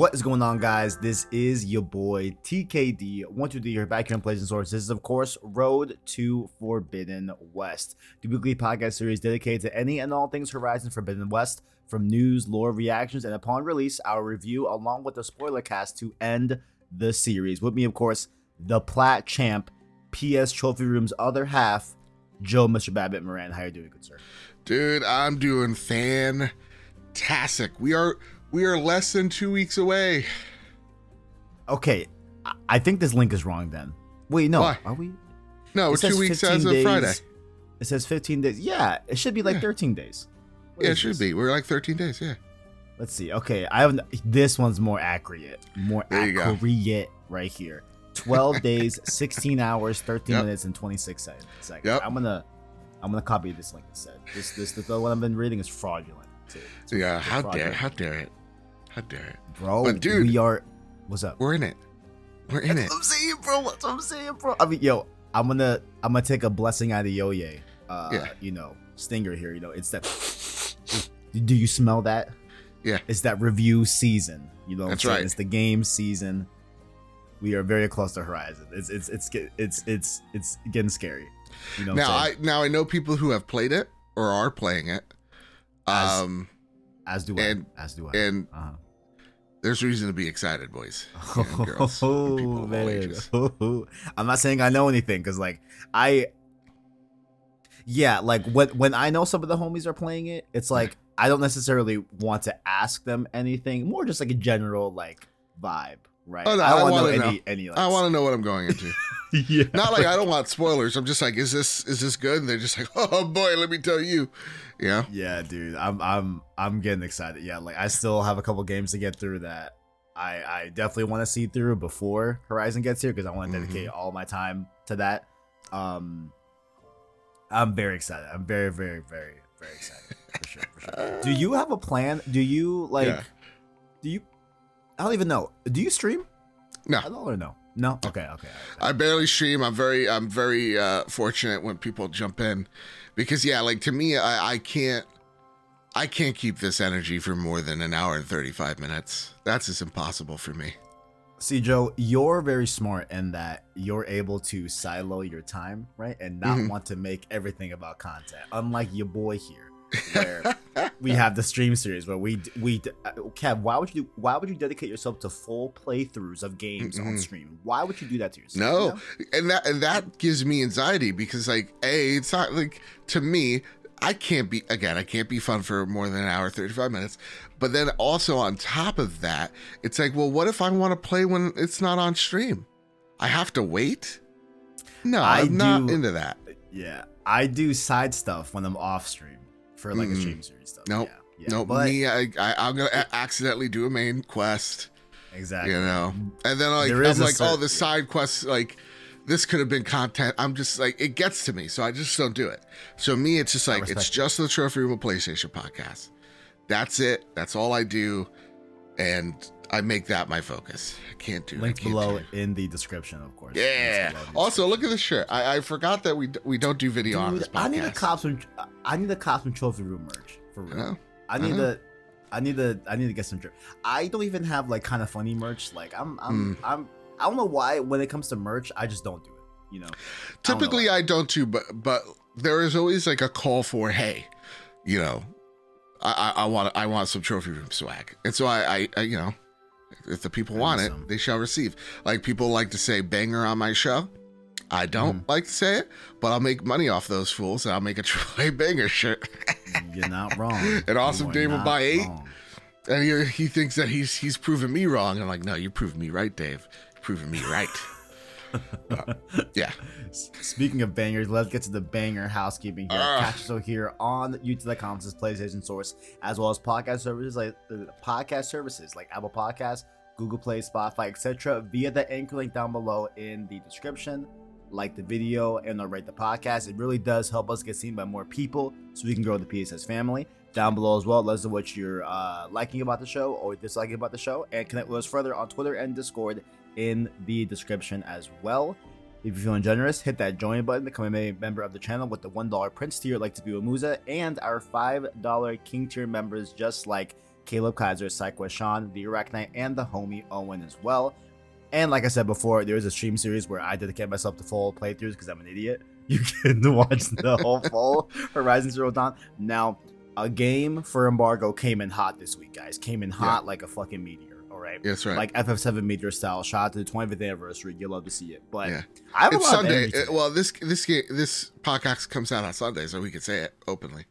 What is going on, guys? This is your boy TKD. You to your back here in PlayStation Source. This is, of course, Road to Forbidden West, the weekly podcast series dedicated to any and all things Horizon Forbidden West, from news, lore, reactions, and upon release, our review along with the spoiler cast to end the series. With me, of course, the Plat Champ, PS Trophy Room's other half, Joe, Mr. Badbit Moran. How are you doing, good sir? Dude, I'm doing fantastic. We are we are less than two weeks away. Okay, I- think this link is wrong. Then wait, no, Why? are we? No, It two weeks 15 as of days. Friday. It says 15 days. Yeah, it should be like Yeah. 13 days. What Yeah, it should this? be. We're like 13 days. Yeah. Let's see. Okay, I have this one's more accurate. More There accurate right here. 12 days, 16 hours, 13 Yep. minutes, and 26 seconds. Yep. I'm gonna I'm gonna copy this link instead. This this the one I've been reading is fraudulent. Too. It's- Yeah. How dare? How dare it? How dare it? bro? But dude- we are. What's up? We're in it. We're in That's it. what I'm saying, bro. That's what I'm saying, bro. I mean, yo, I'm gonna I'm gonna take a blessing out of Yoye. Uh, Yeah. you know, stinger here. You know, it's that. Do you smell that? Yeah. It's that review season. You know, That's right. It's the game season. We are very close to Horizon. It's it's it's it's it's it's getting scary. You know, Now I now I know people who have played it or are playing it. As- Um, as do I. and- as do I. and uh-huh. There's reason to be excited, boys and girls, Oh, and people of all man. ages. I'm not saying I know anything because, like, I, yeah, like when when I know some of the homies are playing it, it's like I don't necessarily want to ask them anything. More just like a general like vibe, right? Oh, no, I don't want to know any any. I want to know what I'm going into. yeah, Not like I don't want spoilers. I'm just like, is this is this good? And they're just like, oh boy, let me tell you. Yeah. yeah, dude. I'm I'm I'm getting excited. Yeah, like I still have a couple games to get through that. I I definitely want to see through before Horizon gets here because I want to dedicate all my time to that. Um, I'm very excited. I'm very very very very excited for sure. For sure. Do you have a plan? Do you like? Yeah. Do you? I don't even know. Do you stream? No. I don't or no. No. Okay. Okay. I barely stream. I'm very I'm very uh fortunate when people jump in because yeah, like to me I I can't I can't keep this energy for more than an hour and 35 minutes. That's just impossible for me. See, Joe, you're very smart in that you're able to silo your time, right? And not Mhm. want to make everything about content. Unlike your boy here, where we have the stream series where we we uh, Kev, why would you why would you dedicate yourself to full playthroughs of games on Mm-mm. stream? Why would you do that to yourself? No. you know? And that and that gives me anxiety because like A, it's not like to me I can't be again, I can't be fun for more than an hour 35 minutes. But then also on top of that, it's like, well, what if I want to play when it's not on stream? I have to wait? No, I I'm not into that. Yeah, I do side stuff when I'm off stream for like a Mm-mm. stream series stuff. Nope. Yeah, yeah. no, but me, I, I, I'm gonna a- accidentally do a main quest, exactly. you know, and then like I'm a like, oh, the side quests, like this could have been content. I'm just like, it gets to me, so I just don't do it. So me, it's just like, it's just the Trophy Room PlayStation podcast. That's it. That's all I do, and I make that my focus. I can't do. I Link can't do below it. in the description, of course. Yeah. Links below in the Also, look at this shirt. I, I forgot that we d- we don't do video on Dude, this podcast. I need a cops. some. I need a cops some trophy room merch for real. I need Uh-huh. to. I need to. I need to get some. dr- I don't even have like kind of funny merch. Like I'm. I'm. Hmm. I'm. I don't know why. When it comes to merch, I just don't do it. You know. Typically, I don't too, but but there is always like a call for, hey, you know, I I, I want I want some trophy room swag, and so I, I, I you know, if the people want need it, they shall receive. Like people like to say banger on my show. I don't Mm-hmm. like to say it, but I'll make money off those fools, and I'll make a AAA banger shirt. You're not wrong. An awesome Dave will buy eight. wrong. and he he thinks that he's he's proven me wrong. I'm like, no, you proved me right, Dave. You're proving me right. Uh, yeah. Speaking of bangers, let's get to the banger housekeeping here. Ah. Catch us over here on YouTube.com says PlayStation Source, as well as podcast services like uh, podcast services like Apple Podcasts, Google Play, Spotify, etc. Via the anchor link down below in the description. Like the video and or rate the podcast. It really does help us get seen by more people, so we can grow the PSS family. Down below as well, let us know what you're uh, liking about the show or disliking about the show, and connect with us further on Twitter and Discord in the description as well. If you're feeling generous, hit that join button, become a member of the channel with the $1 Prince tier like to be with Musa, and our $5 King tier members just like Caleb Kaiser, Psyquest Sean, the Arachnite, and the homie Owen as well. And like I said before, there is a stream series where I dedicate myself to full playthroughs because I'm an idiot. You can watch the whole full Horizon Zero Dawn. Now, a game for embargo came in hot this week, guys. Came in hot like a fucking meteor. Right. Yes, right. Like FF7 meteor style. Shout out to the 25th anniversary. You'll love to see it. But Yeah. I have it's Sunday. Uh, well, this this ga- this podcast comes out on Sunday, so we can say it openly.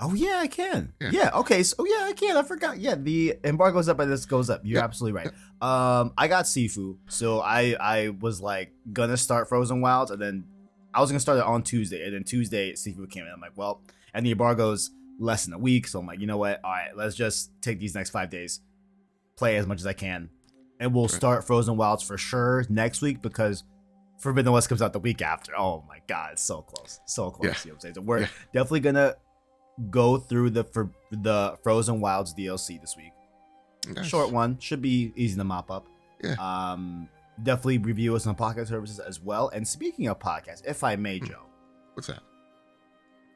Oh yeah, I can. Yeah. Yeah. Okay. So oh, yeah, I can. I forgot. Yeah, the embargo's up and this goes up. You're Yep. absolutely right. Um, I got Sifu, so I I was like gonna start Frozen Wilds, and then I was gonna start it on Tuesday, and then Tuesday Sifu came in. I'm like, well, and the embargo's less than a week, so I'm like, you know what? All right, let's just take these next five days, play as much as I can, and we'll start Frozen Wilds for sure next week because Forbidden West comes out the week after. Oh my god, it's so close, so close. Yeah. You know what I'm saying? So we're Yeah. definitely gonna go through the for the Frozen Wilds DLC this week. Nice. Short one should be easy to mop up. Yeah. Um, definitely review us on podcast services as well. And speaking of podcasts, if I may, Hmm. Joe, What's that?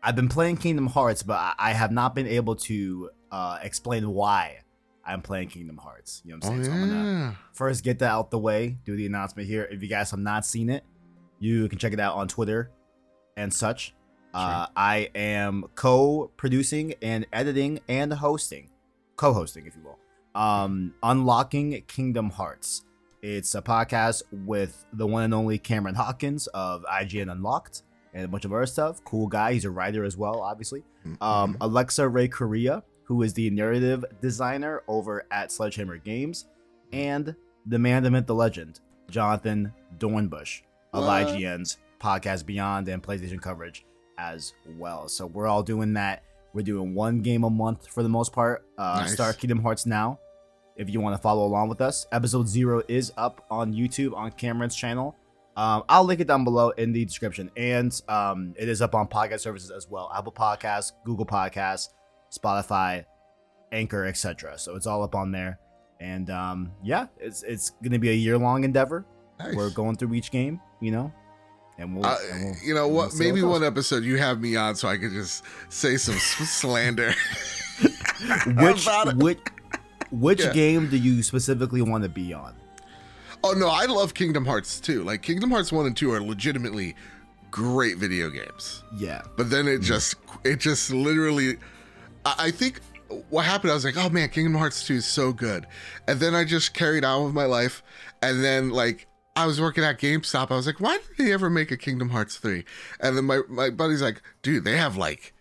I've been playing Kingdom Hearts, but I, have not been able to uh, explain why I'm playing Kingdom Hearts. You know what Oh I'm saying? So I'm gonna first get that out the way, do the announcement here. If you guys have not seen it, you can check it out on Twitter and such. Uh, I am co-producing and editing and hosting, co-hosting, if you will, um, unlocking Kingdom Hearts. It's a podcast with the one and only Cameron Hawkins of IGN Unlocked and a bunch of other stuff. Cool guy. He's a writer as well, obviously um, Mhm. Alexa Ray Corriea, who is the narrative designer over at Sledgehammer Games, and the man, the myth, the legend, Jonathan Dornbush of What? IGN's podcast Beyond and PlayStation coverage as well. So we're all doing that. We're doing one game a month for the most part. Uh, Nice. Start Kingdom Hearts now. If you want to follow along with us, episode zero is up on YouTube on Cameron's channel. Um, I'll link it down below in the description, and um, it is up on podcast services as well: Apple Podcasts, Google Podcasts, Spotify, Anchor, etc. So it's all up on there. And um, yeah, it's it's gonna be a year long endeavor. Nice. We're going through each game, you know, and we'll, Uh, and we'll you know what? we'll Maybe one episode you have me on so I could just say some slander. which which which Yeah. game do you specifically want to be on? Oh no, I love Kingdom Hearts too. Like Kingdom Hearts one and two are legitimately great video games. Yeah, But then it mm-hmm. just it just literally I, I think what happened, I was like, oh man, Kingdom Hearts 2 is so good. And then I just carried on with my life. And then like I was working at GameStop. I was like, why did they ever make a Kingdom Hearts 3? And then my, my buddy's like, dude, they have like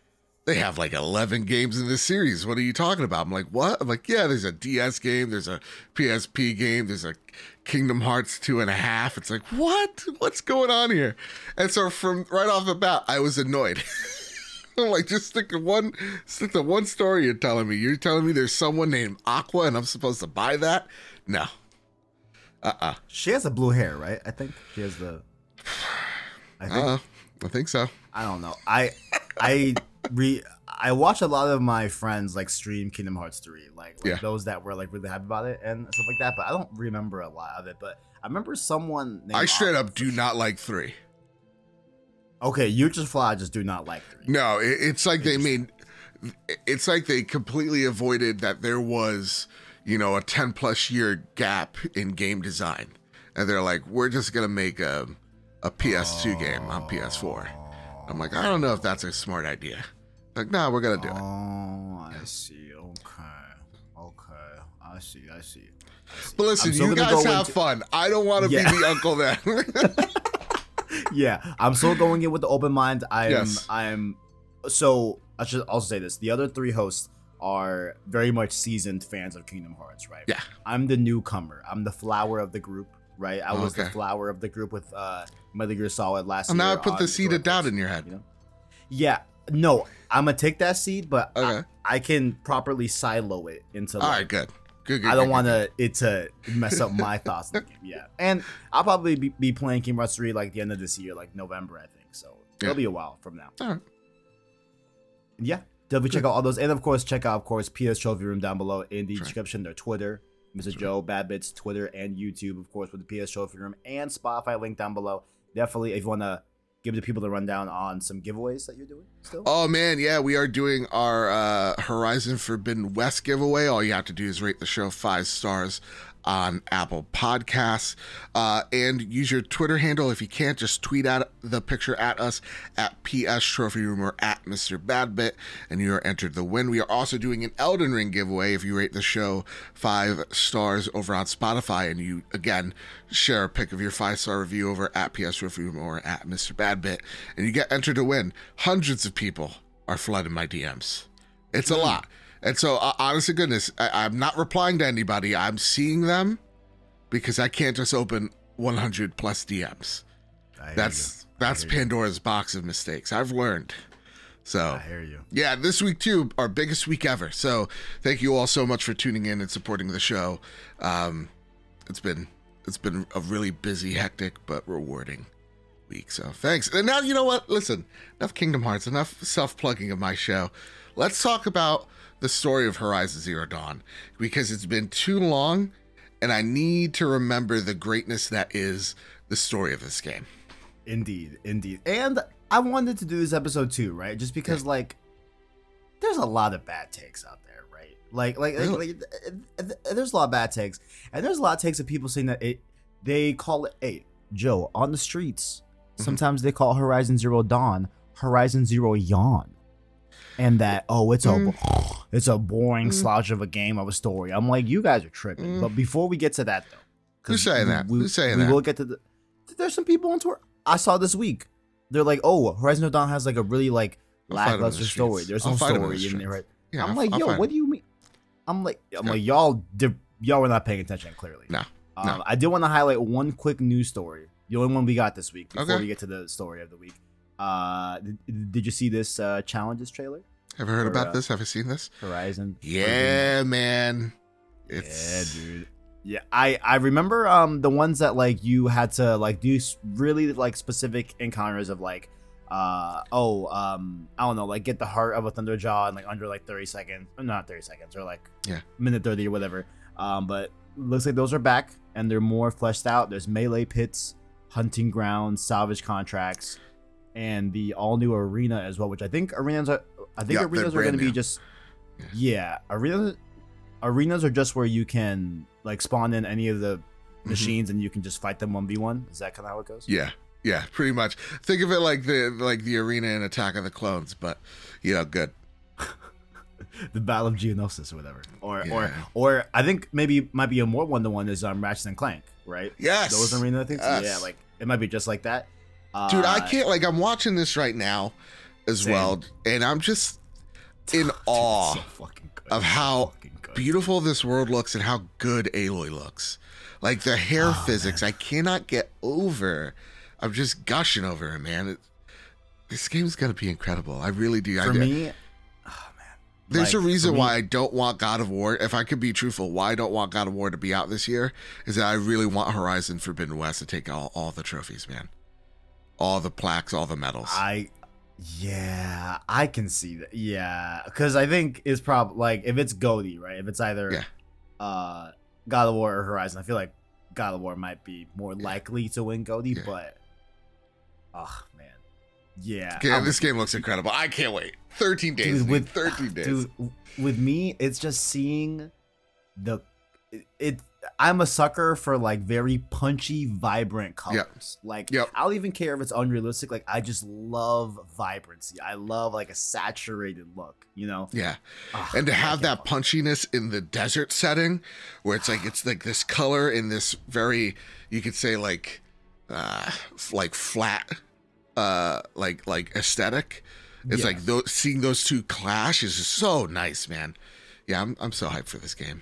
they have like 11 games in this series. What are you talking about? I'm like, what? I'm like, yeah, there's a DS game, there's a PSP game, there's a Kingdom Hearts two and a half. It's like, what? What's going on here? And so from right off the bat, I was annoyed. I'm like, just stick to one, stick to one story you're telling me. You're telling me there's someone named Aqua and I'm supposed to buy that? No. Uh-uh. she has the blue hair, right? I think she has the. I think Uh-uh. I think so. I don't know. I I re I watch a lot of my friends like stream Kingdom Hearts 3, like, like Yeah. those that were like really happy about it and stuff like that. But I don't remember a lot of it. But I remember someone. Named I straight up do not like three. Okay, you just fly. I just do not like 3. No, it, it's like they made. It's like they completely avoided that there was, you know, a ten plus year gap in game design, and they're like, we're just gonna make a a PS2 game on PS4. I'm like, I don't know if that's a smart idea. Like, no, we're gonna do it. Oh, I see. Okay, okay. I see. I see. I see. But listen, I'm you guys go have into- fun. I don't want to Yeah. be the uncle then. yeah, I'm still going in with the open mind. I'm Yes. I'm so I should also say this. The other three hosts are very much seasoned fans of Kingdom Hearts, right? Yeah. I'm the newcomer. I'm the flower of the group, right? I was the flower of the group with uh Metal Gear Solid last and year. now I put the seed of doubt in your head. you know? Yeah. No, I'm gonna take that seed, but I- Okay. I, can properly silo it into All like, right, good. Good, good. I don't want to it to mess up my thoughts. in the game. Yeah, and I'll probably be, be playing King Hearts 3 like the end of this year, like November, I think. So Yeah. it'll be a while from now. All right. Yeah, definitely check out all those, and of course check out, of course, PS Trophy Room down below in the description. Their Twitter, Mr. Joe Badbit's Twitter and YouTube, of course, with the PS Trophy Room and Spotify link down below. Definitely, if you want to give the people the rundown on some giveaways that you're doing still? Oh man, yeah, we are doing our uh, Horizon Forbidden West giveaway. All you have to do is rate the show five stars on Apple Podcasts. Uh, and use your Twitter handle. If you can't, just tweet out the picture at us at PS Trophy Room or at Mr. Badbit, and you are entered the win. We are also doing an Elden Ring giveaway if you rate the show five stars over on Spotify, and you again share a pic of your five star review over at PS Trophy Room or at Mr. Badbit, and you get entered to win. Hundreds of people are flooding my DMs. It's a lot. And so, uh, honest to goodness, I, I'm not replying to anybody. I'm seeing them because I can't just open 100 plus DMs. I hear That's that's hear you. Pandora's box of mistakes. I've learned. So I hear you. yeah, this week too, our biggest week ever. So thank you all so much for tuning in and supporting the show. Um, it's been it's been a really busy, hectic, but rewarding week. So thanks. And now you know what? Listen, enough Kingdom Hearts, enough self plugging of my show. Let's talk about the story of Horizon Zero Dawn because it's been too long, and I need to remember the greatness that is the story of this game. Indeed, indeed. And I wanted to do this episode too, right? Just because like there's a lot of bad takes out there, right? Like like, like, Really? like th- there's a lot of bad takes. And there's a lot of takes of people saying that it they call it hey, Joe, on the streets, Mhm. sometimes they call Horizon Zero Dawn Horizon Zero Yawn. And that oh it's a it's a boring Mm. slouch of a game of a story. I'm like you guys are tripping. Mm. But before we get to that though, Who's saying we- that? We, Who's saying we that? will get to the. There's some people on Twitter I saw this week. They're like, oh, Horizon Zero Dawn has like a really like I'll fight 'em the lackluster story. There's I'll some fight 'em in the story in there. Right? Yeah, I'm I'll- like, I'll yo, what do you mean? I'm like, I'm Yeah. like, y'all, did, y'all were not paying attention clearly. No, Um, no. I did want to highlight one quick news story. The only one we got this week before Okay. we get to the story of the week. Uh, did, did you see this uh, challenges trailer? Have you heard Or, about uh, this? Have you seen this? Horizon. Yeah, man. It's Yeah, dude. Yeah, I I remember um the ones that like you had to like do really like specific encounters of like uh oh um I don't know like get the heart of a thunderjaw in like under like 30 seconds not 30 seconds or like Yeah. minute 30 or whatever um but looks like those are back and they're more fleshed out there's melee pits hunting grounds salvage contracts and the all new arena as well which I think arenas are I think Yeah, arenas are going to be just Yeah. yeah arenas arenas are just where you can like spawn in any of the Mhm. machines and you can just fight them 1v1 is that kind of how it goes Yeah, yeah, pretty much. Think of it like the like the arena in Attack of the Clones, but you know, good. the battle of geonosis or whatever or or or i think maybe might be a more one-to-one is um ratchet and clank right Yes, those arena things Yes. yeah like it might be just like that uh, dude. I can't like I'm watching this right now as Same. well, and I'm just in Dude, awe so of It's so how beautiful this world looks and how good Aloy looks. Like the hair Oh, physics, I cannot get over. I'm just gushing over it, man. It, this game's gonna be incredible. I really do. for I, me oh There's Like, a reason me- why I don't want God of War. If I could be truthful, why I don't want God of War to be out this year is that I really want Horizon Forbidden West to take all, all the trophies, man. All the plaques, all the medals. I yeah, I can see that. Yeah, because I think it's probably like if it's GOTY, right? If it's either Yeah. uh God of War or Horizon, I feel like God of War might be more Yeah. likely to win GOTY, Yeah. but oh man, yeah, I'm this game looks incredible. I can't wait. 13 days. Dude, with 13 days. Dude, with me, it's just seeing the it. it I'm a sucker for like very punchy, vibrant colors. Like Yep. I'll even care if it's unrealistic. Like I just love vibrancy. I love like a saturated look. You know, yeah. Ugh, And to have that punchiness in the desert setting where it's like it's like this color in this very you could say like uh like flat uh like like aesthetic. It's Yeah. like those seeing those two clash is just so nice, man. Yeah, I'm I'm so hyped for this game.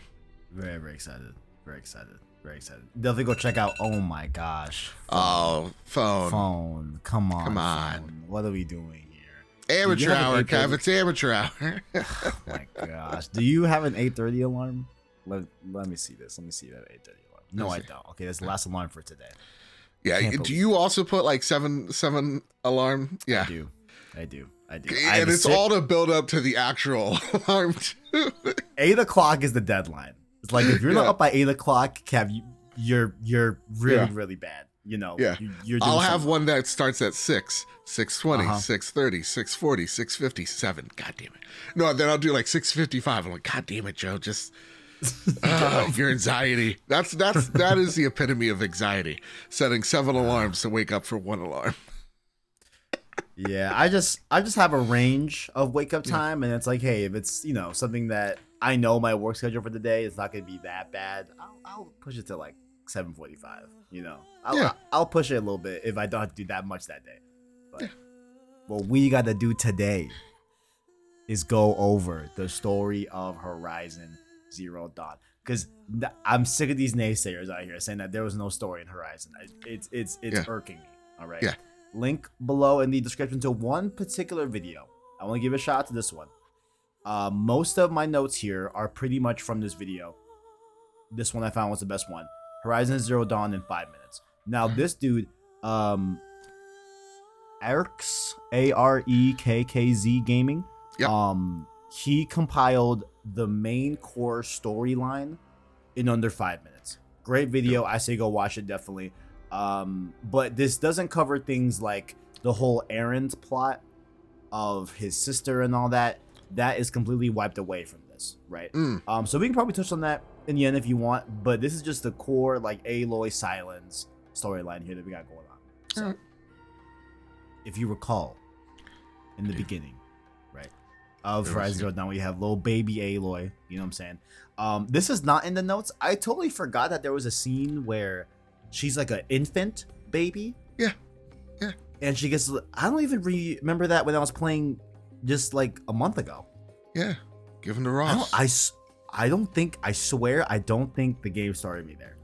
Very, very excited. Very excited. Very excited. Definitely go check out. Oh my gosh. Oh, phone. phone. Come on. Come on. phone. What are we doing here? Amateur hour, 8:30 Kev. It's amateur hour. Oh my gosh. Do you have an 8:30 alarm? Let, let me see this. Let me see that 8:30 alarm. No, I Let me see. don't. Okay, that's the last alarm for today. yeah. Can't Do believe you also put like seven seven alarm? Yeah. I do. I do. I have And a it's sit- all to build up to the actual alarm too. eight o'clock is the deadline. It's like if you're not up by eight o'clock, Kev, you, you're you're really Yeah. really bad. you know, Yeah. you, I'll have one that starts at 6, 620, Uh-huh. 630, 640, 657. God damn it. No, then I'll do like 655. I'm like, God damn it, Joe. Just Ah, your anxiety. That's that's that is the epitome of anxiety. Setting seven alarms to wake up for one alarm. Yeah, I just I just have a range of wake up time, and it's like, hey, if it's you know something that I know my work schedule for the day is not gonna be that bad, I'll, I'll push it to like seven forty five. You know, I'll, Yeah. I'll push it a little bit if I don't have to do that much that day. But what we got to do today is go over the story of Horizon Zero Dawn because I'm sick of these naysayers out here saying that there was no story in Horizon. I- It's it's it's Yeah. irking me. All right. Yeah. Link below in the description to one particular video. I want to give a shout out to this one. Uh, most of my notes here are pretty much from this video. This one I found was the best one. Horizon Zero Dawn in five minutes. Now this dude, um, Arekkz A R E K K Z Gaming. Yep. Um, he compiled the main core storyline in under five minutes. Great video. I say go watch it definitely. Um, but this doesn't cover things like the whole Erend plot of his sister and all that. That is completely wiped away from this, right? Mm, Um, so we can probably touch on that in the end if you want, but this is just the core like Aloy Sylens storyline here that we got going on. So, Alright. if you recall, in the Yeah. beginning, right, of There was- Horizon Zero Dawn, we have little baby Aloy. You know what I'm saying? Um, this is not in the notes. I totally forgot that there was a scene where she's like an infant baby. Yeah. Yeah. And she gets. I don't even re- remember that when I was playing just like a month ago. Yeah. Give him to I Rost. don't, I, I don't think I swear I don't think the game started me there.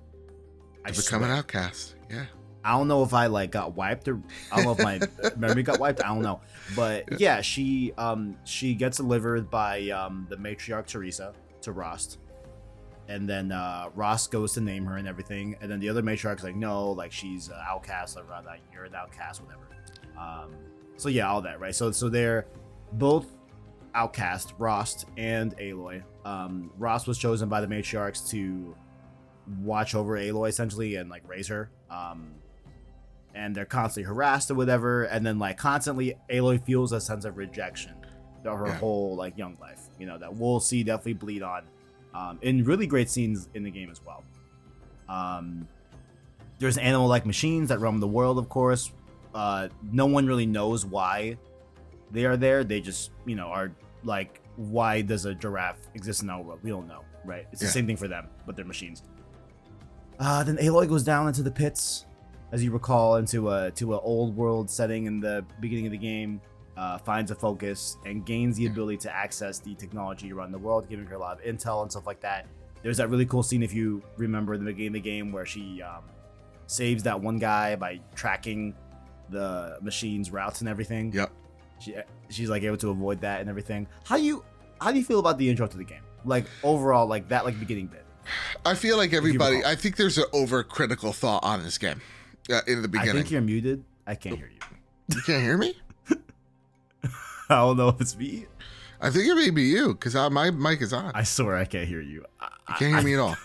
I to become an outcast. Yeah. I don't know if I like got wiped or I don't know if my memory got wiped. I don't know, but yeah, she um she gets delivered by um the matriarch Teersa to Rost, and then uh Rost goes to name her and everything, and then the other matriarch's like, no, like she's an outcast, or rather, like, you're an outcast, whatever. Um, so yeah, all that right. So so they're both outcast, Rost and Aloy. Um, Rost was chosen by the matriarchs to watch over Aloy essentially and like raise her. Um, and they're constantly harassed or whatever, and then like constantly Aloy feels a sense of rejection throughout her Yeah. whole like young life. You know that we'll see definitely bleed on um, in really great scenes in the game as well. Um, there's animal-like machines that roam the world, of course. Uh, no one really knows why they are there. They just you know are like, why does a giraffe exist in our world? We don't know, right? It's the Yeah. same thing for them, but they're machines. Uh, then Aloy goes down into the pits, as you recall, into a to an old world setting in the beginning of the game. Uh, finds a focus and gains the ability to access the technology around the world, giving her a lot of intel and stuff like that. There's that really cool scene if you remember in the beginning of the game where she um, saves that one guy by tracking the machine's routes and everything. Yep. She she's like able to avoid that and everything. How do you how do you feel about the intro to the game? Like overall, like that like beginning bit. I feel like everybody. I think there's an overcritical thought on this game uh, in the beginning. I think you're muted. I can't hear you. you can't hear me. I don't know if it's me. I think it may be you because my mic is on. I swear I can't hear you. I, you can't hear me at all.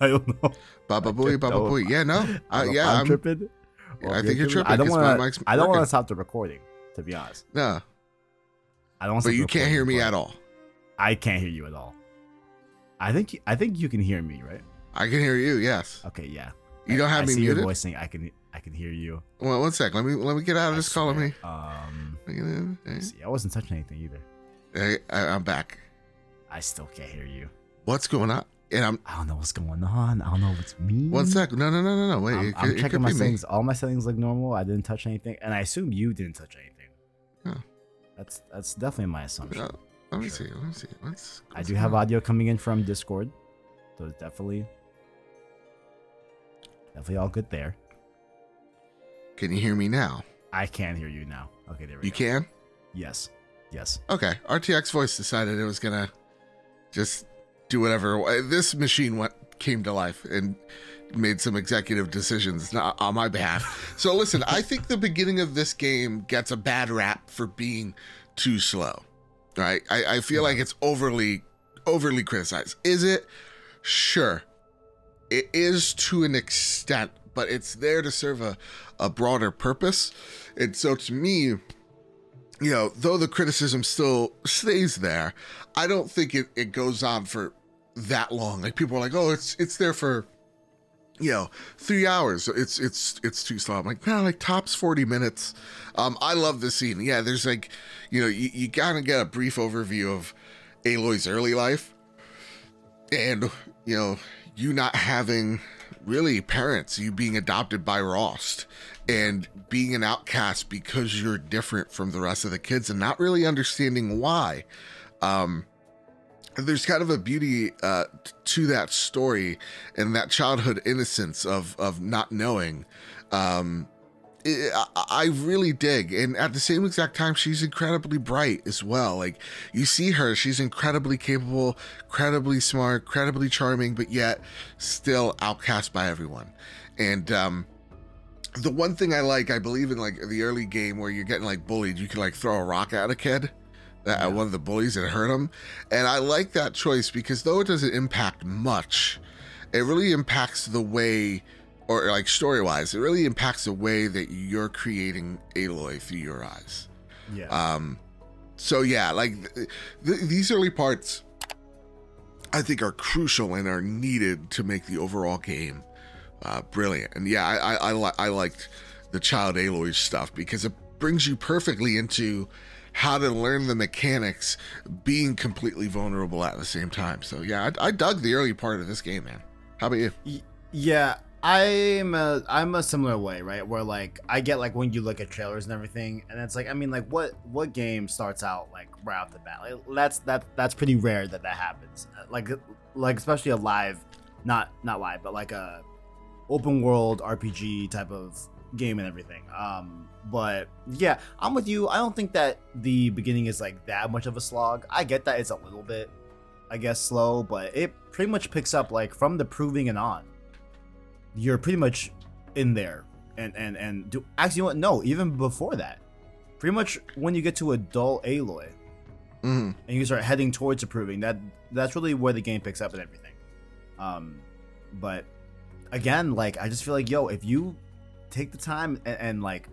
I, I don't know. Baba I booey, don't baba booey. Yeah, no. I Uh, don't know if yeah, I'm, I'm, tripping. or I think you're tripping I don't want mic's to. I don't want to stop the recording. To be honest, no. I don't. But you can't hear me at all. I can't hear you at all. I think. I think you can hear me, right? I can hear you. Yes. Okay, yeah. You don't have I me see muted. Your voice saying I can. I can hear you. Well, one sec. Let me let me get out of I this call. Let me. Um. Hey, See, I wasn't touching anything either. hey, I, I'm back. I still can't hear you. What's going on? And I'm I don't know what's going on. I don't know if it's me. one sec. No, no, no, no, no. Wait. I'm, it, I'm it checking my settings. All my settings look normal. I didn't touch anything, and I assume you didn't touch anything. That's that's definitely my assumption. Uh, let me Sure. see. Let me see. Let's. I do have on? audio coming in from Discord, so it's definitely definitely all good there. Can you hear me now? I can hear you now. Okay, there we You go. You can. Yes, yes. Okay. RTX voice decided it was gonna just do whatever. This machine went came to life and made some executive decisions on my behalf. So listen, I think the beginning of this game gets a bad rap for being too slow. Right? I, I feel like it's overly overly criticized. Is it? Sure. It is to an extent, but it's there to serve a, a broader purpose. And so to me, you know, though the criticism still stays there, I don't think it, it goes on for that long. Like people are like, oh, it's it's there for you know three hours. It's it's it's too slow. I'm like no like tops 40 minutes. Um i love this scene. Yeah there's like you know you, you gotta get a brief overview of aloy's early life and you know you not having really parents you being adopted by rost and being an outcast because you're different from the rest of the kids and not really understanding why. Um there's kind of a beauty uh, to that story and that childhood innocence of of not knowing. Um, it, I, I really dig, and at the same exact time, she's incredibly bright as well. Like you see her, she's incredibly capable, incredibly smart, incredibly charming, but yet still outcast by everyone. And um, the one thing I like, I believe in like the early game where you're getting like bullied, you can like throw a rock at a kid yeah. one of the bullies that hurt him. And I like that choice because though it doesn't impact much, it really impacts the way, or like story wise, it really impacts the way that you're creating Aloy through your eyes. Yeah. Um. So yeah, like th- th- these early parts, I think are crucial and are needed to make the overall game uh, brilliant. And yeah, I I, I, li- I liked the child Aloy stuff because it brings you perfectly into how to learn the mechanics being completely vulnerable at the same time. So yeah, I, I dug the early part of this game, man. How about you? Yeah, I'm a I'm a similar way, right? Where like I get like when you look at trailers and everything, and it's like I mean like what what game starts out like right off the bat? Like, that's that that's pretty rare that that happens. Like like especially a live, not not live, but like a open world RPG type of game and everything. Um, but yeah, I'm with you. I don't think that the beginning is like that much of a slog. I get that it's a little bit, I guess, slow, but it pretty much picks up like from the proving and on. You're pretty much in there, and and and do actually you know what? No, even before that, pretty much when you get to adult Aloy, mm-hmm. and you start heading towards approving, that that's really where the game picks up and everything. Um, but again, like I just feel like yo, if you take the time and, and like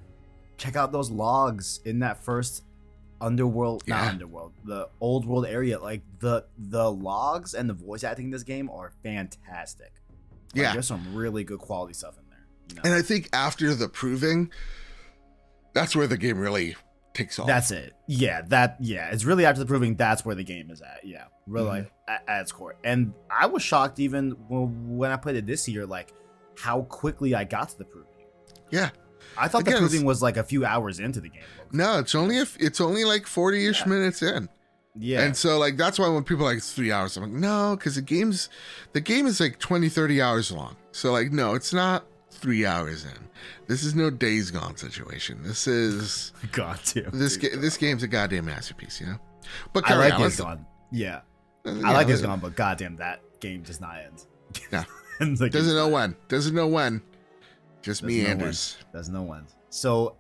check out those logs in that first underworld yeah. not underworld the old world area like the the logs and the voice acting in this game are fantastic like, yeah there's some really good quality stuff in there you know? and i think after the proving that's where the game really takes off that's it yeah that yeah it's really after the proving that's where the game is at yeah really mm-hmm. at, at, its core and i was shocked even when, when i played it this year like how quickly i got to the proving yeah. I thought Again, the proving was like a few hours into the game. No, it's only if it's only like forty ish yeah. minutes in. Yeah. And so like that's why when people are like it's three hours, I'm like, no, because the game's the game is like 20, 30 hours long. So like, no, it's not three hours in. This is no days gone situation. This is God damn. This ga- this game's a goddamn masterpiece, you know? But I like Days Gone. Yeah. Uh, yeah I like Days Gone, but goddamn that game does not end. Yeah. Doesn't know when. Doesn't know when. Just me, Anders. There's no one. So,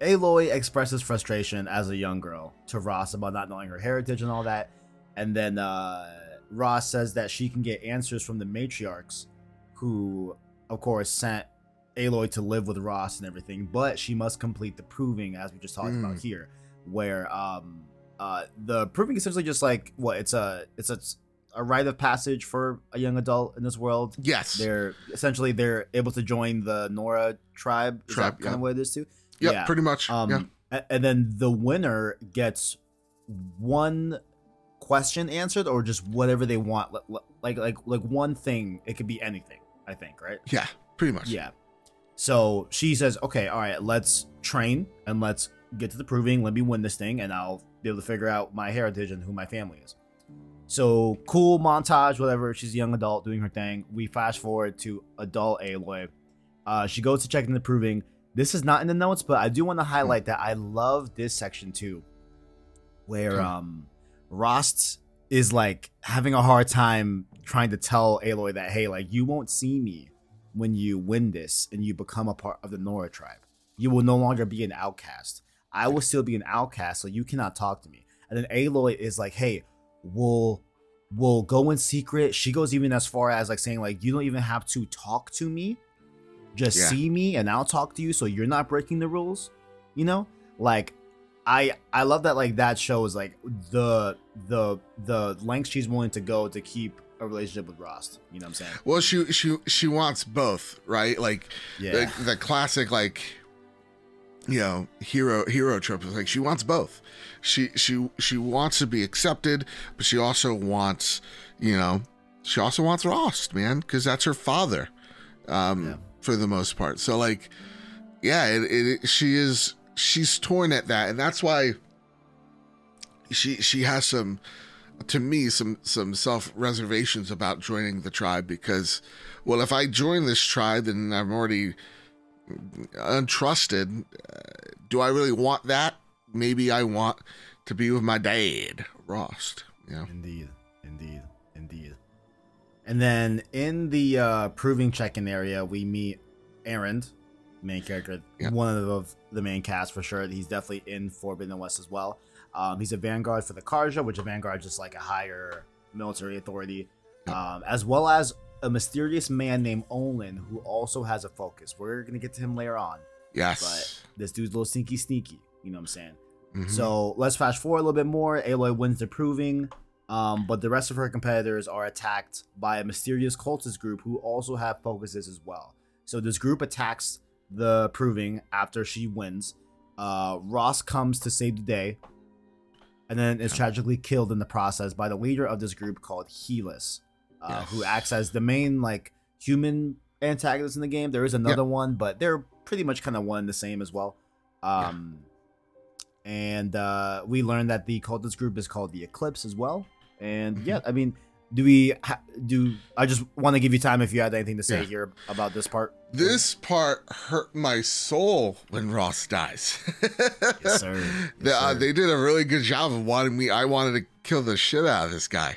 Aloy expresses frustration as a young girl to Rost about not knowing her heritage and all that. And then uh, Rost says that she can get answers from the matriarchs, who, of course, sent Aloy to live with Rost and everything. But she must complete the proving, as we just talked mm. about here, where um, uh, the proving essentially just like what it's a it's a a rite of passage for a young adult in this world. Yes, they're essentially they're able to join the Nora tribe. Is tribe, kind of what it is too. Yep, yeah, pretty much. Um, yeah. and then the winner gets one question answered, or just whatever they want. Like like like one thing. It could be anything. I think right. Yeah, pretty much. Yeah. So she says, "Okay, all right, let's train and let's get to the proving. Let me win this thing, and I'll be able to figure out my heritage and who my family is." So cool montage, whatever. She's a young adult doing her thing. We flash forward to adult Aloy. Uh, she goes to check in the proving. This is not in the notes, but I do want to highlight that I love this section too, where um Rost is like having a hard time trying to tell Aloy that hey, like you won't see me when you win this and you become a part of the Nora tribe. You will no longer be an outcast. I will still be an outcast, so you cannot talk to me. And then Aloy is like, hey, will will go in secret. She goes even as far as like saying like you don't even have to talk to me Just Yeah. see me and I'll talk to you so you're not breaking the rules. You know? Like I I love that like that shows like the the the lengths she's willing to go to keep a relationship with Rost. You know what I'm saying? Well, she she she wants both, right? Like Yeah. the, the classic like you know hero hero trope is like she wants both. She she she wants to be accepted, but she also wants you know she also wants Rost, man, because that's her father, um, Yeah. for the most part. So like, yeah, it, it she is she's torn at that, and that's why she she has some to me some some self reservations about joining the tribe because well if i join this tribe then i'm already untrusted uh, do i really want that maybe i want to be with my dad rost know Indeed, indeed, indeed. And then in the uh, proving check-in area, we meet Erend, main character, Yeah. one of the main cast for sure. He's definitely in Forbidden West as well. Um, he's a vanguard for the Carja, which a vanguard is just like a higher military authority, um, as well as a mysterious man named Olin who also has a focus. We're gonna get to him later on. yes But This dude's a little sneaky, sneaky. You know what I'm saying? Mhm. So let's fast forward a little bit more. Aloy wins the proving, um, but the rest of her competitors are attacked by a mysterious cultist group who also have focuses as well. So this group attacks the proving after she wins. Uh, Rost comes to save the day, and then is tragically killed in the process by the leader of this group called Helis, uh, Yes. who acts as the main like human antagonist in the game. There is another one, but they're pretty much kind of one and the same as well. Um, and uh, we learned that the cultist group is called the Eclipse as well. And Mhm. yeah, I mean, do we ha- do? I just want to give you time if you had anything to say Yeah. here about this part. this part hurt my soul when rost dies yes, sir. they, Yes, uh, sir. they did a really good job of wanting me. I wanted to kill the shit out of this guy.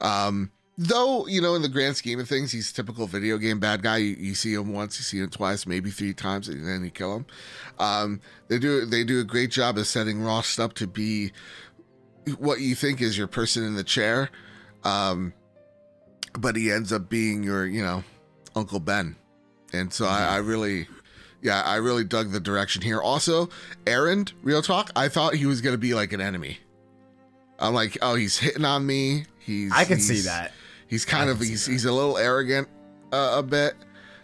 Um, though, you know, in the grand scheme of things, he's a typical video game bad guy. You, you see him once, you see him twice, maybe three times, and then you kill him. Um, they do they do a great job of setting Rost up to be what you think is your person in the chair, um, but he ends up being your, you know, Uncle Ben. And so I, I really, yeah, I really dug the direction here. Also, Erend, real talk, I thought he was gonna be like an enemy. I'm like, oh, he's hitting on me. He's I can see that. He's kind of he's he's a little arrogant uh, a bit.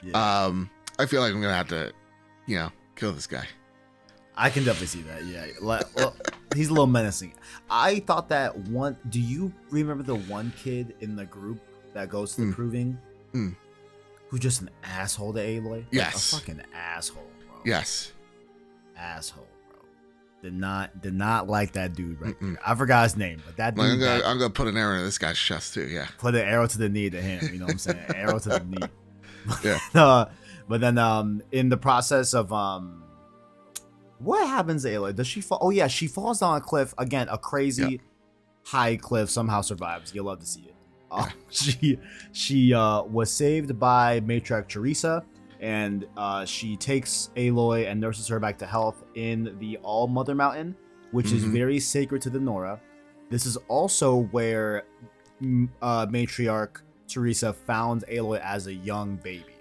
Yeah. Um, I feel like I'm gonna have to, you know, kill this guy. I can definitely see that. Yeah, well, he's a little menacing. I thought that one. Do you remember the one kid in the group that goes to the Mm. proving, Mm. who's just an asshole to Aloy? Like, Yes. a fucking asshole, bro. Yes. asshole. Did not did not like that dude right Mm-mm. there. I forgot his name, but that I'm dude gonna, that I'm gonna put an arrow in this guy's chest too. Yeah. put an arrow to the knee to him. You know what I'm saying? arrow to the knee. Yeah. uh, but then um in the process of um what happens to Aloy? Does she fall? Oh yeah, she falls down a cliff again. A crazy high cliff somehow survives. You'll love to see it. Uh, she she uh was saved by matriarch Teersa, and uh, she takes Aloy and nurses her back to health in the All Mother Mountain, which is Mhm. very sacred to the Nora. This is also where mm, uh, matriarch Teersa found Aloy as a young baby.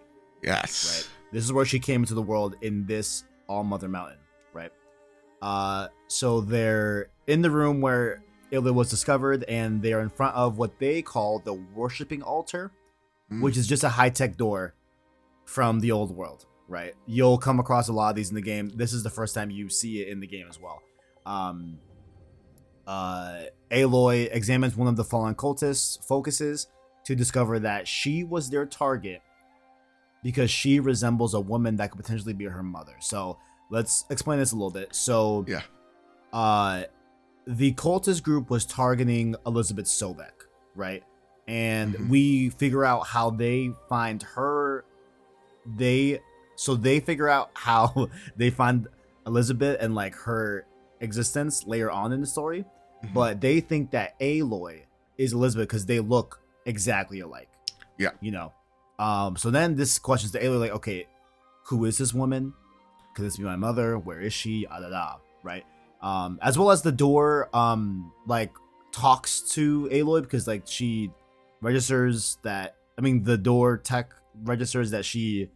Yes. Right. This is where she came into the world in this All Mother Mountain. Right. Uh, so they're in the room where Aloy was discovered, and they are in front of what they call the worshiping altar, Mm. which is just a high tech door from the old world. Right. You'll come across a lot of these in the game. This is the first time you see it in the game as well. Um, uh, Aloy examines one of the fallen cultists' focuses to discover that she was their target because she resembles a woman that could potentially be her mother. So let's explain this a little bit. So Yeah. uh, the cultist group was targeting Elizabeth Sobek, right? And Mhm. we figure out how they find her. They so they figure out how they find Elizabeth and like her existence later on in the story Mhm. but they think that Aloy is Elizabeth because they look exactly alike. Yeah. You know. Um, so then this questions to Aloy, like, okay, who is this woman? Could this be my mother? Where is she? Ah, da, da, right? Um, as well as the door, um, like talks to Aloy because like she registers that I mean the door tech registers that she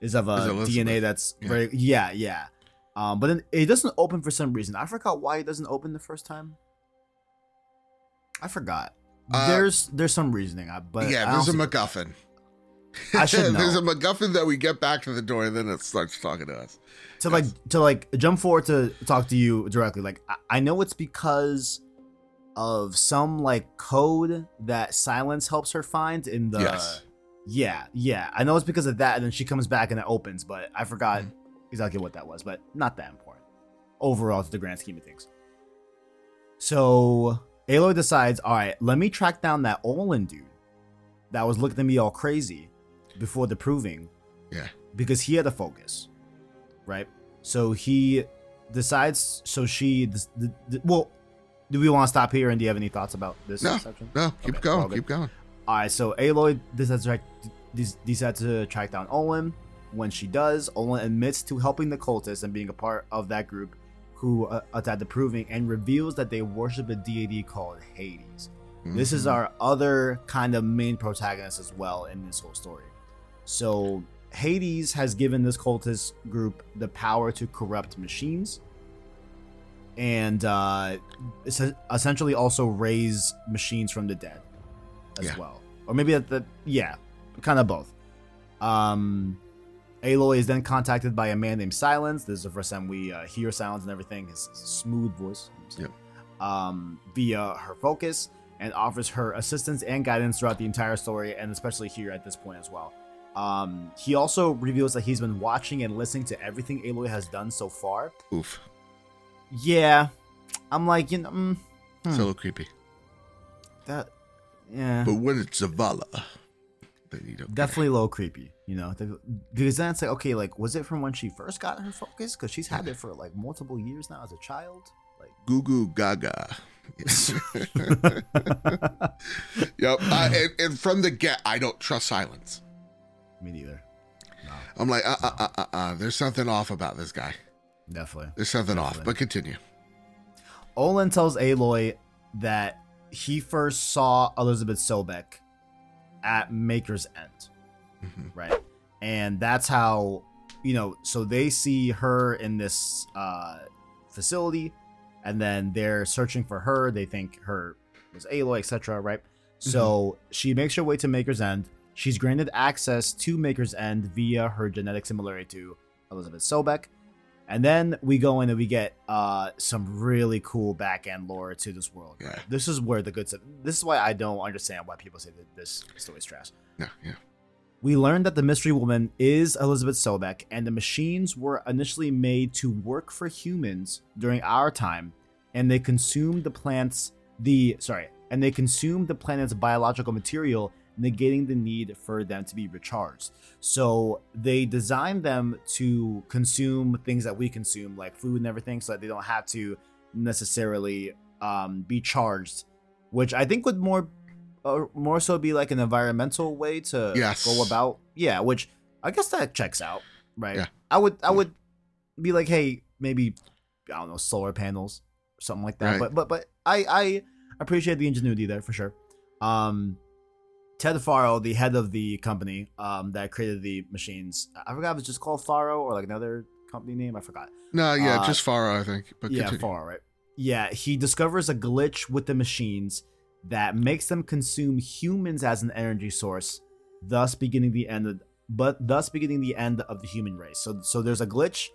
is of a DNA that's Yeah. very yeah yeah. Um, but then it doesn't open for some reason. I forgot why it doesn't open the first time. I forgot. Uh, there's there's some reasoning, I- but yeah, I there's a MacGuffin. I should know. there's a MacGuffin that we get back to the door, and then it starts talking to us. to like to like jump forward to talk to you directly like I, I know it's because of some like code that Sylens helps her find in the yes. Yeah yeah i know it's because of that and then she comes back and it opens but i forgot Mhm. exactly what that was but not that important overall to the grand scheme of things so aloy decides all right let me track down that olin dude that was looking at me all crazy before the proving Yeah. because he had a focus right? So he decides. So she. The, the, the- well, do we want to stop here? And do you have any thoughts about this No. section? No, keep Okay, going. Keep going. All right. So Aloy decides to track, decides to track down Olin. When she does, Olin admits to helping the cultists and being a part of that group who uh, attacked the Proving, and reveals that they worship a deity called Hades. This is Mhm. our other kind of main protagonist as well in this whole story. So Hades has given this cultist group the power to corrupt machines and uh, es- essentially also raise machines from the dead as Yeah. well. Or maybe at the yeah, kind of both. Um, Aloy is then contacted by a man named Sylens. This is the first time we uh, hear Sylens and everything. His smooth voice. Yep. Um, via her focus and offers her assistance and guidance throughout the entire story, and especially here at this point as well. Um, he also reveals that he's been watching and listening to everything Aloy has done so far. Oof. Yeah, I'm like, you know, mm, It's Hmm. a little creepy. that, yeah, But when it's Zavala, definitely a little creepy, you know, because then it's like, okay, like, was it from when she first got her focus? Because she's had it for like multiple years now as a child. Like, Goo goo gaga. Yes. yep. Uh, and, and from the get, I don't trust Sylens. me neither. No, I'm like, uh, uh, uh, uh, uh. There's something off about this guy. definitely. There's something off. But continue. Olin tells Aloy that he first saw Elizabeth Sobek at Maker's End, Mhm. right? And that's how, you know, so they see her in this uh, facility, and then they're searching for her. They think her was Aloy, etc., right? So she makes her way to Maker's End. She's granted access to Maker's End via her genetic similarity to Elizabeth Sobek. And then we go in and we get uh, some really cool back end lore to this world. Yeah. This is where the good stuff. This is why I don't understand why people say that this story's trash. Yeah, yeah. We learned that the mystery woman is Elizabeth Sobek, and the machines were initially made to work for humans during our time, and they consumed the plants the sorry, and they consumed the planet's biological material, negating the need for them to be recharged. So they designed them to consume things that we consume, like food and everything, so that they don't have to necessarily um, be charged, which I think would more uh, more so be like an environmental way to Yes. go about. Yeah, which I guess that checks out, right? Yeah. I would I Yeah. would be like, hey, maybe I don't know, solar panels, something like that. Right. But but but I I appreciate the ingenuity there for sure. Um, Ted Faro, the head of the company um that created the machines, I forgot if it was just called Faro or like another company name. I forgot. No, yeah, Uh, just Faro, I think. But yeah, continue. Faro, right? Yeah, he discovers a glitch with the machines that makes them consume humans as an energy source, thus beginning the end of but thus beginning the end of the human race. So so there's a glitch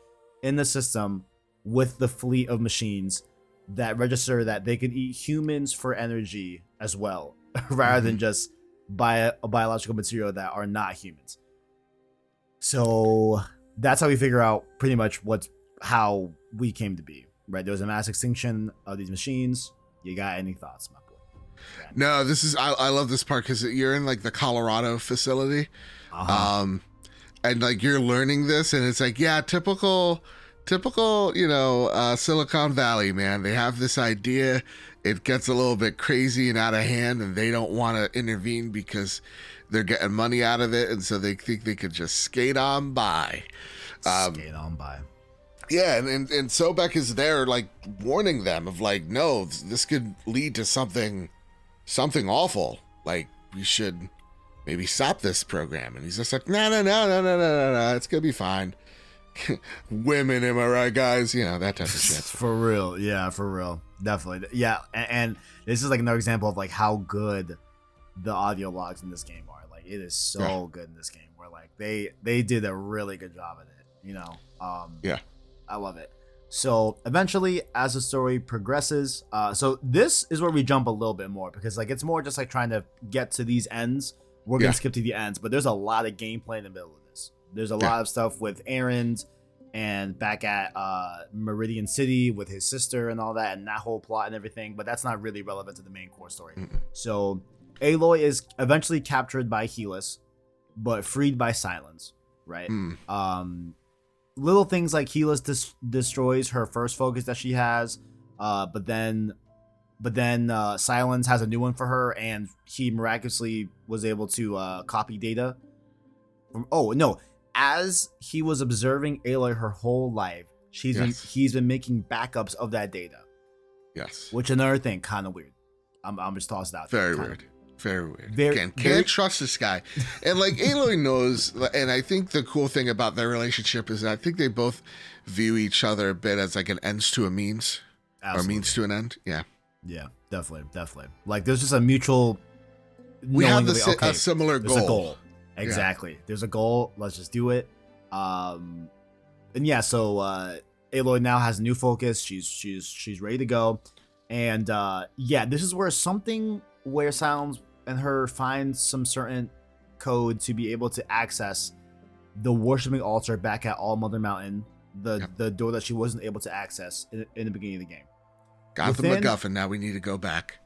in the system with the fleet of machines that register that they can eat humans for energy as well, rather than just bio, biological material that are not humans. So that's how we figure out pretty much what's how we came to be. Right? There was a mass extinction of these machines. You got any thoughts, my boy? No, this is I, I love this part because you're in like the Colorado facility, Uh-huh. um, and like you're learning this, and it's like yeah, typical, typical, you know, uh, Silicon Valley man. They have this idea, it gets a little bit crazy and out of hand, and they don't want to intervene because they're getting money out of it, and so they think they could just skate on by. um, Skate on by. Yeah, and, and and Sobek is there, like warning them of like, no, this could lead to something, something awful. Like we should maybe stop this program. And he's just like, no, no, no, no, no, no, no, no, it's gonna be fine. Women, am I right, guys? You know that type of shit. for real, yeah, for real, definitely, yeah. And, and this is like another example of like how good the audio logs in this game are. Like it is so Yeah. good in this game. Where like they they did a really good job at it. You know, um, Yeah. I love it. So eventually, as the story progresses, uh, so this is where we jump a little bit more because like it's more just like trying to get to these ends. We're gonna Yeah. skip to the ends, but there's a lot of gameplay in the middle of this. There's a Yeah. lot of stuff with errands and back at uh, Meridian City with his sister and all that, and that whole plot and everything. But that's not really relevant to the main core story. Mm-mm. So Aloy is eventually captured by Helis, but freed by Sylens. Right. Hmm. Um, little things like Helis dis- destroys her first focus that she has, uh, but then, but then uh, Sylens has a new one for her, and he miraculously was able to uh, copy data. From oh no, as he was observing Aloy her whole life, she's been, he's been making backups of that data, Yes. which another thing kind of weird. I'm I'm just tossed out. there, Very kinda weird. Very weird. Very- Again, can't very- trust this guy. And like Aloy knows, and I think the cool thing about their relationship is that I think they both view each other a bit as like an ends to a means or means to an end. Yeah. Yeah, definitely, definitely. Like there's just a mutual. We have the, okay, a similar goal. goal. Exactly. There's a goal. Let's just do it. Um, and yeah, so uh, Aloy now has a new focus. She's she's she's ready to go, and uh, yeah, this is where something where Sylens and her find some certain code to be able to access the worshiping altar back at All Mother Mountain, the Yep. the door that she wasn't able to access in, in the beginning of the game. Got the Within- MacGuffin. Now we need to go back.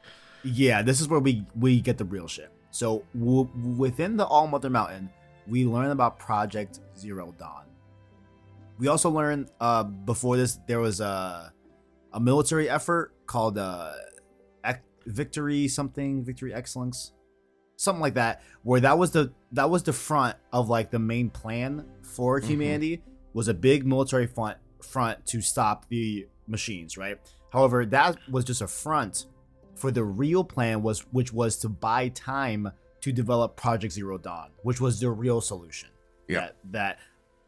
Yeah, this is where we we get the real shit. So w- within the All Mother Mountain, we learn about Project Zero Dawn. We also learn uh, before this there was a a military effort called uh, Ec- Victory something Victory Excellence, something like that, where that was the that was the front of like the main plan for Mhm. humanity was a big military front front to stop the machines, right? However, that was just a front for the real plan was which was to buy time to develop Project Zero Dawn, which was the real solution Yeah. that that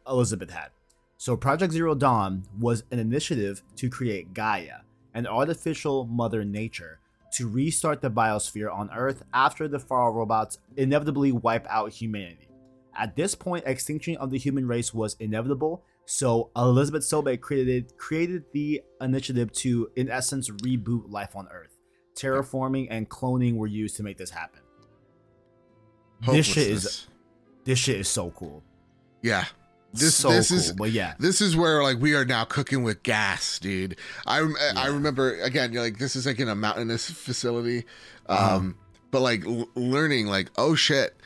Elizabeth had. So Project Zero Dawn was an initiative to create Gaia, an artificial mother nature, to restart the biosphere on Earth after the Faro robots inevitably wipe out humanity. At this point, extinction of the human race was inevitable, so Elizabeth Sobek created created the initiative to, in essence, reboot life on Earth. Terraforming and cloning were used to make this happen. This shit is this shit is so cool. Yeah. This so this cool. is but yeah, this is where like we are now cooking with gas, dude. I rem- I remember again, you're like this is like in a mountainous facility, um, Uh-huh. but like l- learning like oh shit,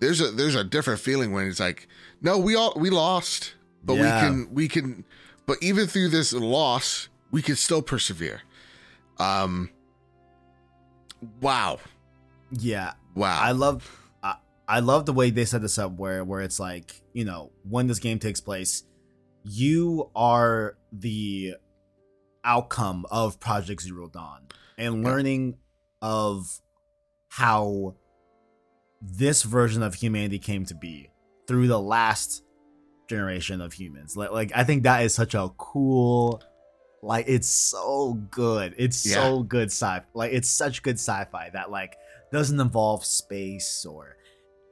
there's a there's a different feeling when it's like no we all we lost, but Yeah. we can we can, but even through this loss we can still persevere. Um. Wow. yeah. Wow. I love I, I love the way they set this up where where it's like, you know, when this game takes place, you are the outcome of Project Zero Dawn and learning of how this version of humanity came to be through the last generation of humans. Like like I think that is such a cool like it's so good. It's so good sci like it's such good sci-fi that like doesn't involve space or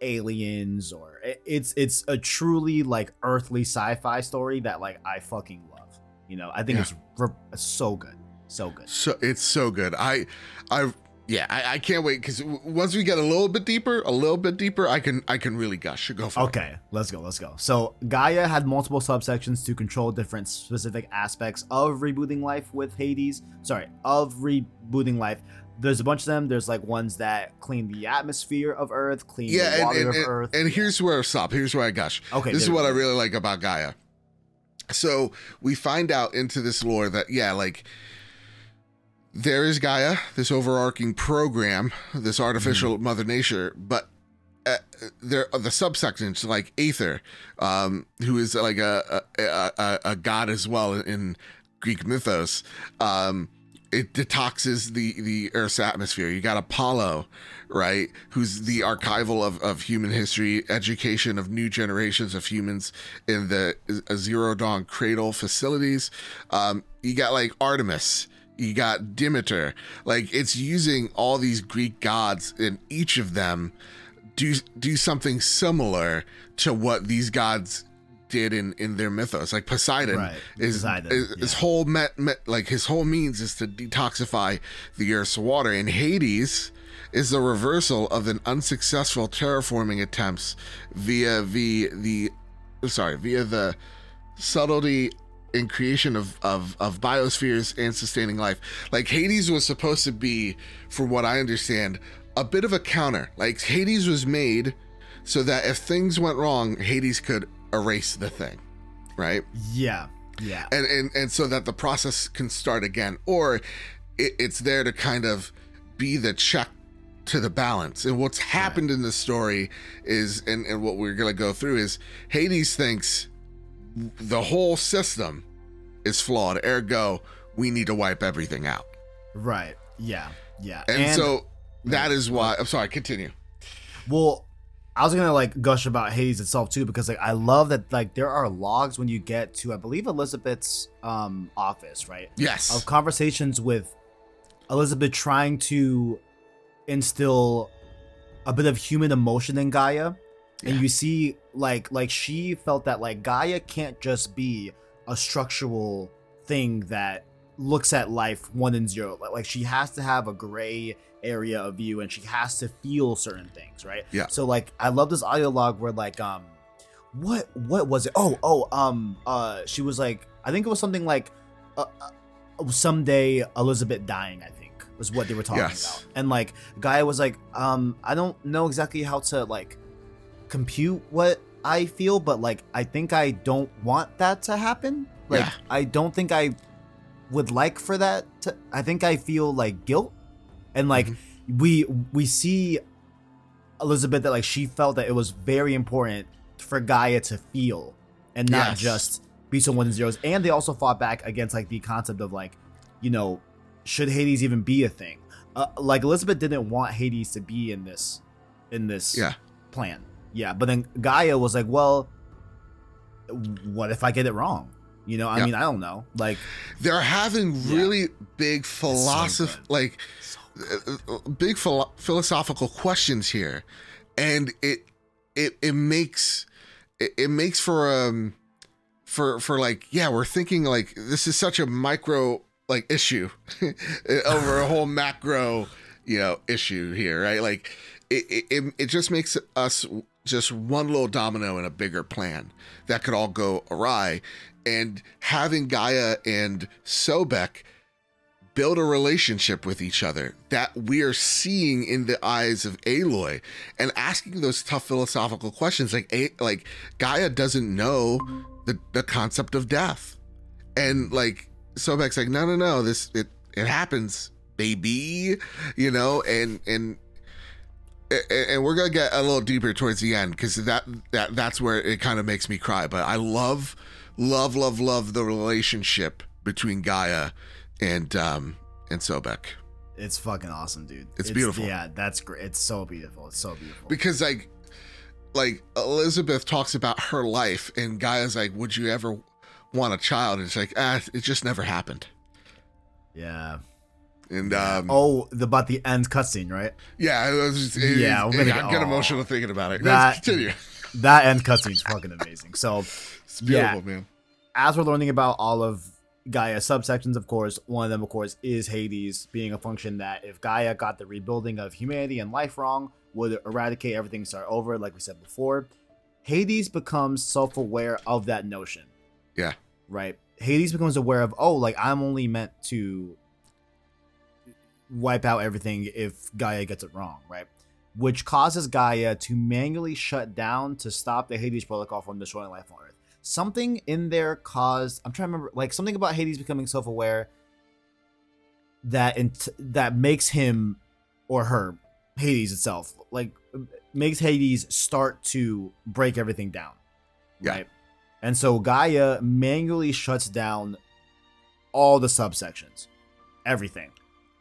aliens or it's it's a truly like earthly sci-fi story that like I fucking love. You know, I think Yeah. it's r- so good. So good. So it's so good. I, I, yeah, I, I can't wait because once we get a little bit deeper, a little bit deeper, I can, I can really gush. Go for it. Okay, let's go, let's go. So Gaia had multiple subsections to control different specific aspects of rebooting life with Hades. Sorry, of rebooting life. There's a bunch of them. There's like ones that clean the atmosphere of Earth, clean Yeah, the and water and, of and, Earth. and here's where I stop. Here's where I gush. okay, this is what I really like about Gaia. So we find out into this lore that yeah, like there is Gaia, this overarching program, this artificial Mm-hmm. Mother Nature, but uh, there are the subsections like Aether, um, who is like a a, a a- a god as well in Greek mythos. Um, it detoxes the the Earth's atmosphere. You got Apollo, right, who's the archival of of human history, education of new generations of humans in the uh, Zero Dawn Cradle facilities. Um, you got like Artemis. You got Demeter. Like it's using all these Greek gods, and each of them do do something similar to what these gods did in in their mythos. Like Poseidon Right, is, Poseidon, is- his whole met, met like his whole means is to detoxify the Earth's water, and Hades is the reversal of an unsuccessful terraforming attempts via the the sorry via the subtlety and creation of, of of biospheres and sustaining life. Like Hades was supposed to be, from what I understand, a bit of a counter. Like Hades was made so that if things went wrong, Hades could erase the thing, right? Yeah. Yeah. and and and so that the process can start again or it, it's there to kind of be the check to the balance and what's happened in the story is and, and what we're gonna go through is hades thinks the whole system is flawed ergo we need to wipe everything out Right. Yeah. Yeah. and, so that is why i'm sorry continue Well, I was gonna like gush about Hades itself too because like I love that like there are logs when you get to I believe Elizabeth's um office, right? yes Of conversations with Elizabeth trying to instill a bit of human emotion in Gaia. And you see like like she felt that like Gaia can't just be a structural thing that looks at life one and zero. Like, like she has to have a gray area of view and she has to feel certain things, right? Yeah. So like I love this audio log where like um what what was it? Oh, oh, um uh she was like I think it was something like uh, uh, someday Elizabeth dying, I think, was what they were talking Yes. about. And like Gaia was like, um, I don't know exactly how to like compute what I feel, but like I think I don't want that to happen. Like Yeah. I don't think I would like for that to I think I feel like guilt. And like Mm-hmm. we we see Elizabeth that like she felt that it was very important for Gaia to feel and not Yes. just be so ones and zeros. And they also fought back against like the concept of like, you know, should Hades even be a thing? Uh, like Elizabeth didn't want Hades to be in this in this Yeah. plan. Yeah, but then Gaia was like, well, what if I get it wrong? You know, I Yeah. mean, I don't know. Like, they're having Yeah. really big philosoph good. like uh, uh, big philo- philosophical questions here and it it it makes it, it makes for um for for like yeah we're thinking like this is such a micro like issue over a whole macro you know issue here right like it it it just makes us just one little domino in a bigger plan that could all go awry. And having Gaia and Sobek build a relationship with each other that we are seeing in the eyes of Aloy and asking those tough philosophical questions like like Gaia doesn't know the the concept of death. And like Sobek's like no no no this it it happens baby you know and and and we're gonna get a little deeper towards the end because that that that's where it kind of makes me cry but i love love love love the relationship between gaia and um and sobek it's fucking awesome, dude. It's beautiful. Yeah, that's great. It's so beautiful. It's so beautiful. because like like elizabeth talks about her life and gaia's like would you ever want a child and it's like ah it just never happened yeah. And um Oh, the, about the end cutscene, right? yeah it was just, it- Yeah, it- we're gonna i get- get emotional thinking about it That- Let's continue That end cutscene's fucking amazing. So, it's beautiful man as we're learning about all of Gaia's subsections, of course, one of them, of course, is Hades being a function that if Gaia got the rebuilding of humanity and life wrong, would eradicate everything, start over, like we said before. Hades becomes self aware of that notion. Yeah. Right? Hades becomes aware of, oh, like I'm only meant to wipe out everything if Gaia gets it wrong, right? Which causes Gaia to manually shut down to stop the Hades protocol from destroying life on Earth something in there caused i'm trying to remember like something about hades becoming self-aware that int- that makes him or her hades itself like makes hades start to break everything down Yeah. right and so gaia manually shuts down all the subsections everything.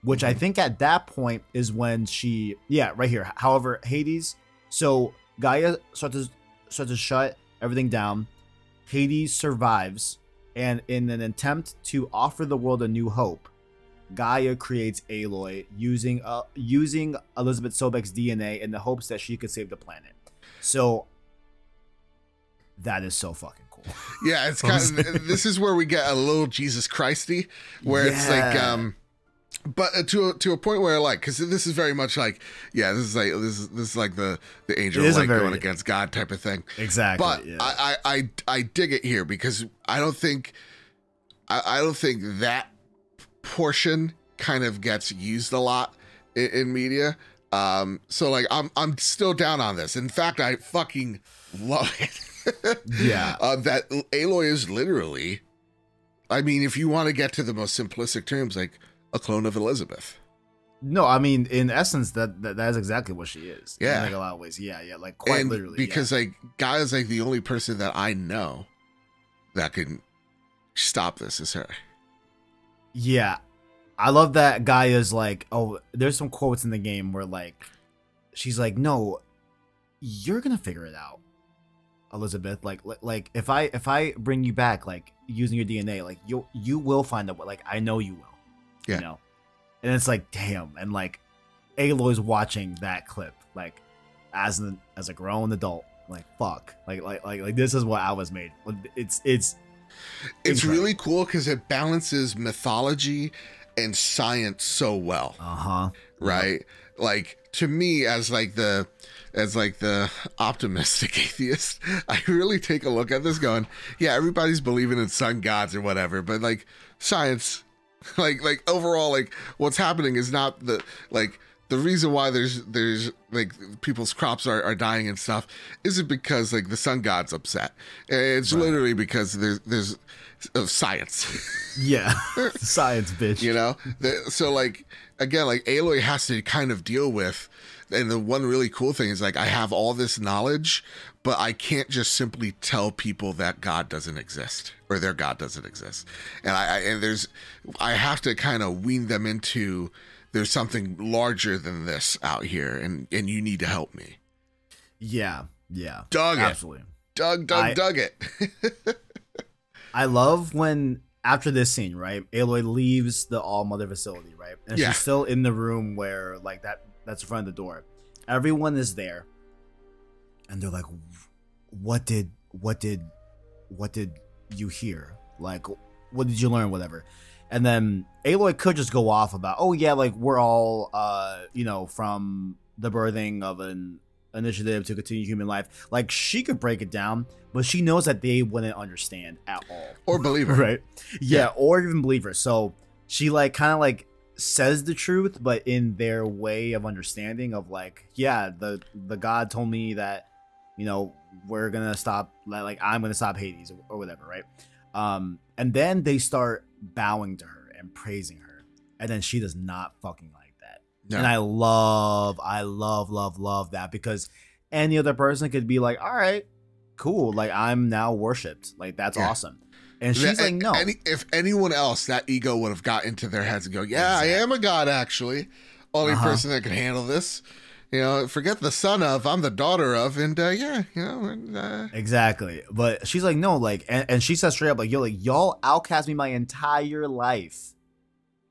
Which I think at that point is when she, yeah, right here. However, Hades. So Gaia starts to starts to shut everything down. Hades survives, and in an attempt to offer the world a new hope, Gaia creates Aloy using uh, using Elizabeth Sobek's DNA in the hopes that she could save the planet. So that is so fucking cool. Yeah, it's kind of this is where we get a little Jesus Christy, where it's like um but uh, to a, to a point where like because this is very much like yeah this is like this is this is like the the angel like very- going against God type of thing. Exactly. But yeah. I, I I I dig it here because I don't think I, I don't think that portion kind of gets used a lot in, in media. Um, so like I'm I'm still down on this. In fact, I fucking love it. Yeah. uh, that Aloy is literally. I mean, if you want to get to the most simplistic terms, like a clone of Elizabeth. no, I mean, in essence, that that, that is exactly what she is. in, Yeah. like a lot of ways. Yeah, yeah, like quite and literally. because like Gaia is like the only person that I know that can stop this is her. yeah. yeah, I love that Gaia is like, oh, there's some quotes in the game where like, she's like, no, you're gonna figure it out, Elizabeth. Like, like, if I if I bring you back, like using your DNA, like you you will find a way. Like I know you will. Yeah. You know, and it's like, damn, and like, Aloy's watching that clip, like, as an as a grown adult, like, fuck, like, like, like, like, this is what I was made. It's it's It's Incredible. really cool because it balances mythology and science so well, uh huh. right? Like to me, as like the as like the optimistic atheist, I really take a look at this, going, yeah, everybody's believing in sun gods or whatever, but like science, like like overall, like what's happening is not the like the reason why there's there's like people's crops are, are dying and stuff isn't because like the sun god's upset. It's Right. literally because there's there's of science. Yeah, science, bitch. you know the, so like again like aloy has to kind of deal with and the one really cool thing is like i have all this knowledge but i can't just simply tell people that god doesn't exist or their god doesn't exist and i, I and there's i have to kind of wean them into there's something larger than this out here and and you need to help me Yeah, yeah, Dug it. absolutely. doug doug I- dug it I love when after this scene, right? Aloy leaves the All Mother facility, right? And Yeah. she's still in the room where like that that's in front of the door. Everyone is there. And they're like what did what did what did you hear? Like what did you learn whatever? And then Aloy could just go off about, "Oh yeah, like we're all uh, you know, from the birthing of an initiative to continue human life." Like she could break it down, but she knows that they wouldn't understand at all. or believe her, right yeah, Yeah. or even believe her so she like kind of like says the truth but in their way of understanding of like yeah the the god told me that you know we're gonna stop like like i'm gonna stop hades or, or whatever right um and then they start bowing to her and praising her and then she does not fucking like that No. and i love i love love love that because any other person could be like all right cool like i'm now worshipped like that's Yeah. awesome and she's Yeah, like no Any, if anyone else, that ego would have got into their heads and go, "Yeah, I am a god. Actually, only Uh-huh. person that can handle this. You know, forget the son of. I'm the daughter of, and uh, yeah, you know, and, uh, Exactly. But she's like, no, like, and, and she says straight up, like, yo, like, y'all outcast me my entire life.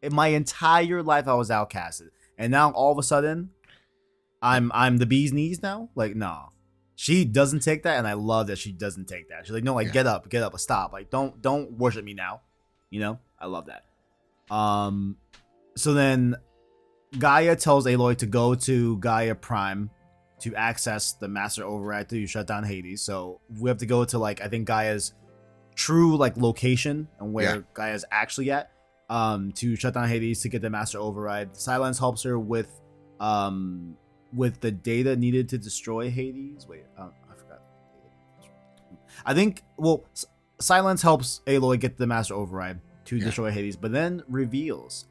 In my entire life, I was outcasted. And now all of a sudden, I'm I'm the bee's knees now? Like, no. She doesn't take that, and I love that she doesn't take that. She's like, no, like, Yeah. get up, get up, stop. Like, don't don't worship me now. You know? I love that. Um so then Gaia tells Aloy to go to Gaia Prime to access the master override to shut down Hades. So we have to go to like I think Gaia's true like location and where Yeah. Gaia's actually at um to shut down Hades to get the master override. Silence helps her with um with the data needed to destroy Hades. Wait, um, I forgot. I think well S- Sylens helps Aloy get the master override to Yeah. destroy Hades, but then reveals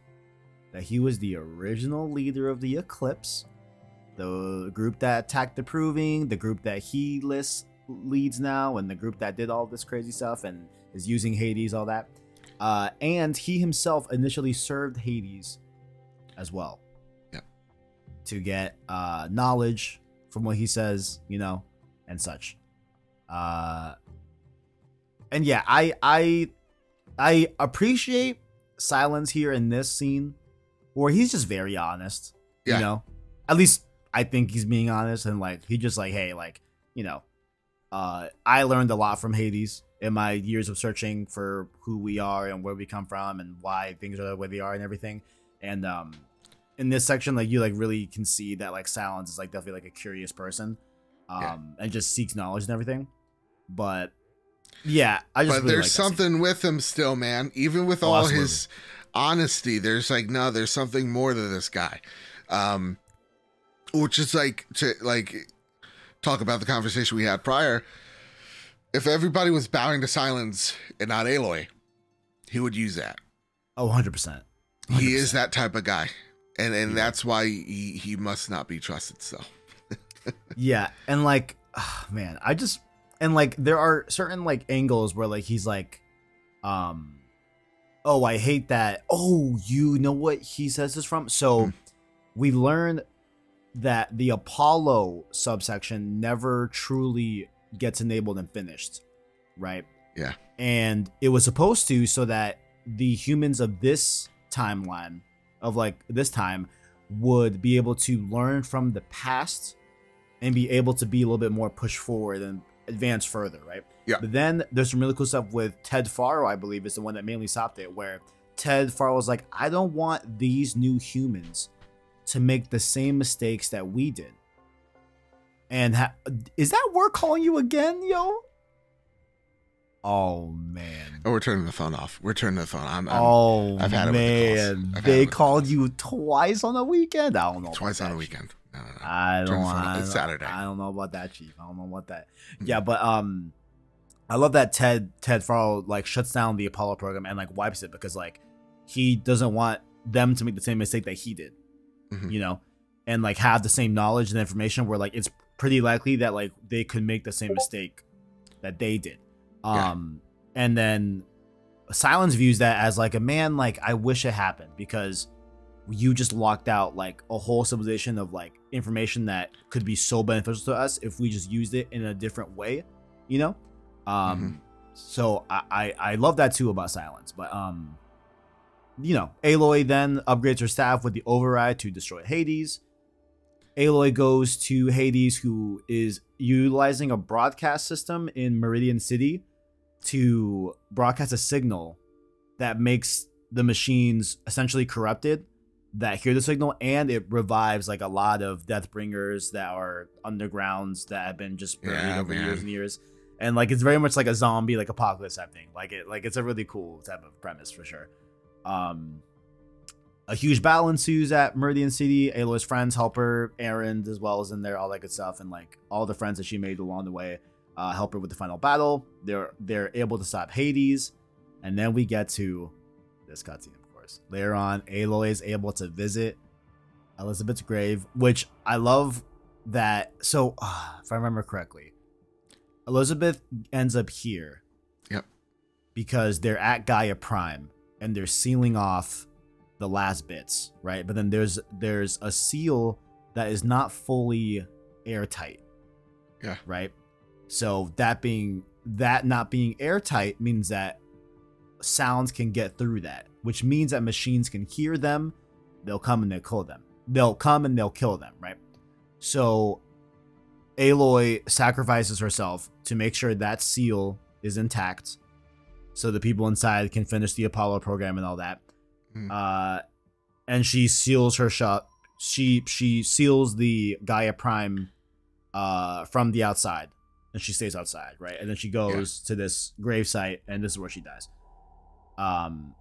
that he was the original leader of the Eclipse, the group that attacked the Proving, the group that Helis leads now, and the group that did all this crazy stuff and is using Hades, all that. Uh, and he himself initially served Hades as well. To get uh, knowledge from what he says, you know, and such. Uh, and yeah, I I I appreciate Sylens here in this scene where he's just very honest. Yeah. You know, at least I think he's being honest and like he just like, hey, like you know, uh, I learned a lot from Hades in my years of searching for who we are and where we come from and why things are the way they are and everything. And um, in this section, like you like really can see that like Sylens is like definitely like a curious person, um, Yeah. and just seeks knowledge and everything. But yeah, I just but really there's like that something with him still, man. Even with Oh, all absolutely. his honesty, there's like no, there's something more to this guy. Um, which is like to like talk about the conversation we had prior. If everybody was bowing to Sylens and not Aloy, he would use that. Oh, 100 percent. He is that type of guy, and and Yeah. that's why he he must not be trusted. So Yeah, and like, ah, man, I just and like there are certain like angles where like he's like, um, oh, I hate that. Oh, you know what he says this from? So Hmm. we learned that the Apollo subsection never truly gets enabled and finished, right? Yeah. And it was supposed to so that the humans of this timeline of like this time would be able to learn from the past and be able to be a little bit more push forward and advance further, right? Yeah. But then there's some really cool stuff with Ted Faro, I believe, is the one that mainly stopped it, where Ted Faro was like, I don't want these new humans to make the same mistakes that we did. And ha- is that we're calling you again, yo? Oh man. oh, we're turning the phone off. We're turning the phone. I'm, I'm oh I've had it the man, I've had it they the called you twice on the weekend. I don't know. twice on a weekend. No, no, no. I don't. the. I It's Saturday. I don't know about that, Chief. I don't know about that. Mhm. Yeah, but um, I love that Ted Ted Faro like shuts down the Apollo program and like wipes it because like he doesn't want them to make the same mistake that he did. Mhm. You know, and like have the same knowledge and information where like it's pretty likely that like they could make the same mistake that they did. Yeah. Um, and then Sylens views that as like a man like I wish it happened because you just locked out like a whole civilization of like information that could be so beneficial to us if we just used it in a different way, you know? Um so I, I I love that too about Sylens. But um you know, Aloy then upgrades her staff with the override to destroy Hades. Aloy goes to Hades, who is utilizing a broadcast system in Meridian City to broadcast a signal that makes the machines essentially corrupted that hear the signal and it revives like a lot of deathbringers that are undergrounds that have been just buried Yeah, over years and years. And like it's very much like a zombie like apocalypse type thing. Like it like it's a really cool type of premise for sure. Um a huge battle ensues at Meridian City. Aloy's friends help her, Erend as well as in there, all that good stuff, and like all the friends that she made along the way uh, help her with the final battle. They're they're able to stop Hades, and then we get to this cutscene, of course. Later on, Aloy is able to visit Elizabeth's grave, which I love that. So, uh, if I remember correctly, Elizabeth ends up here. Yep. Because they're at Gaia Prime and they're sealing off the last bits, right? But then there's there's a seal that is not fully airtight. Yeah. Right? So that being that not being airtight means that sounds can get through that, which means that machines can hear them, they'll come and they'll kill them. They'll come and they'll kill them, right? So Aloy sacrifices herself to make sure that seal is intact so the people inside can finish the Apollo program and all that. Mm. Uh and she seals her shop. She she seals the Gaia Prime uh from the outside and she stays outside, right? And then she goes to this grave site and this is where she dies. Um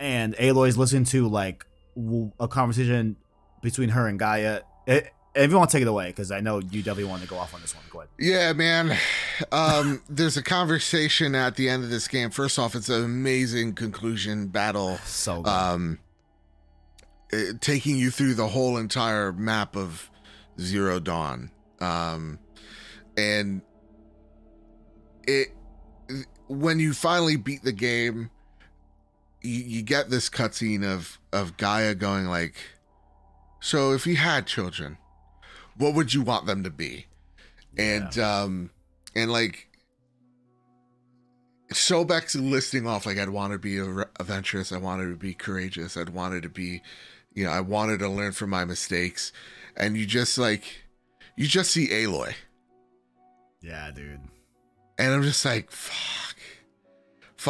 and Aloy's listening to like w- a conversation between her and Gaia. It, if you want to take it away, because I know you definitely want to go off on this one. Go ahead. Yeah, man. Um, there's a conversation at the end of this game. First off, it's an amazing conclusion battle. So good. Um, eh, taking you through the whole entire map of Zero Dawn. Um, and it when you finally beat the game, you, you get this cutscene of of Gaia going like, "So if you had children, what would you want them to be?" And um, and like Sobek's listing off like I'd want to be a- adventurous, I wanted to be courageous, I'd wanted to be, you know, I wanted to learn from my mistakes, and you just like, you just see Aloy, Yeah, dude. and I'm just like, fuck.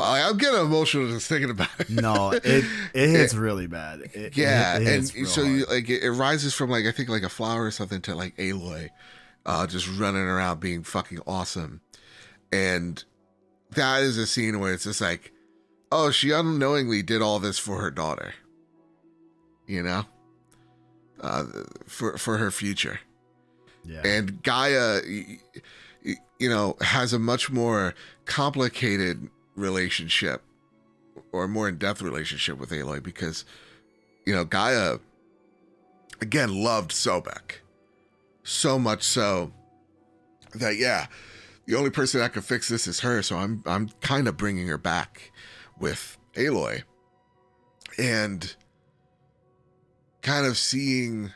I'm getting emotional just thinking about it. No, it it hits really bad. It, yeah, it, it and so you, like it, it rises from like I think like a flower or something to like Aloy, uh, just running around being fucking awesome, and that is a scene where it's just like, oh, she unknowingly did all this for her daughter, you know, uh, for for her future, yeah. and Gaia, you know, has a much more complicated relationship or more in-depth relationship with Aloy because you know Gaia again loved Sobek. So much so that yeah the only person that could fix this is her. So I'm I'm kind of bringing her back with Aloy. And kind of seeing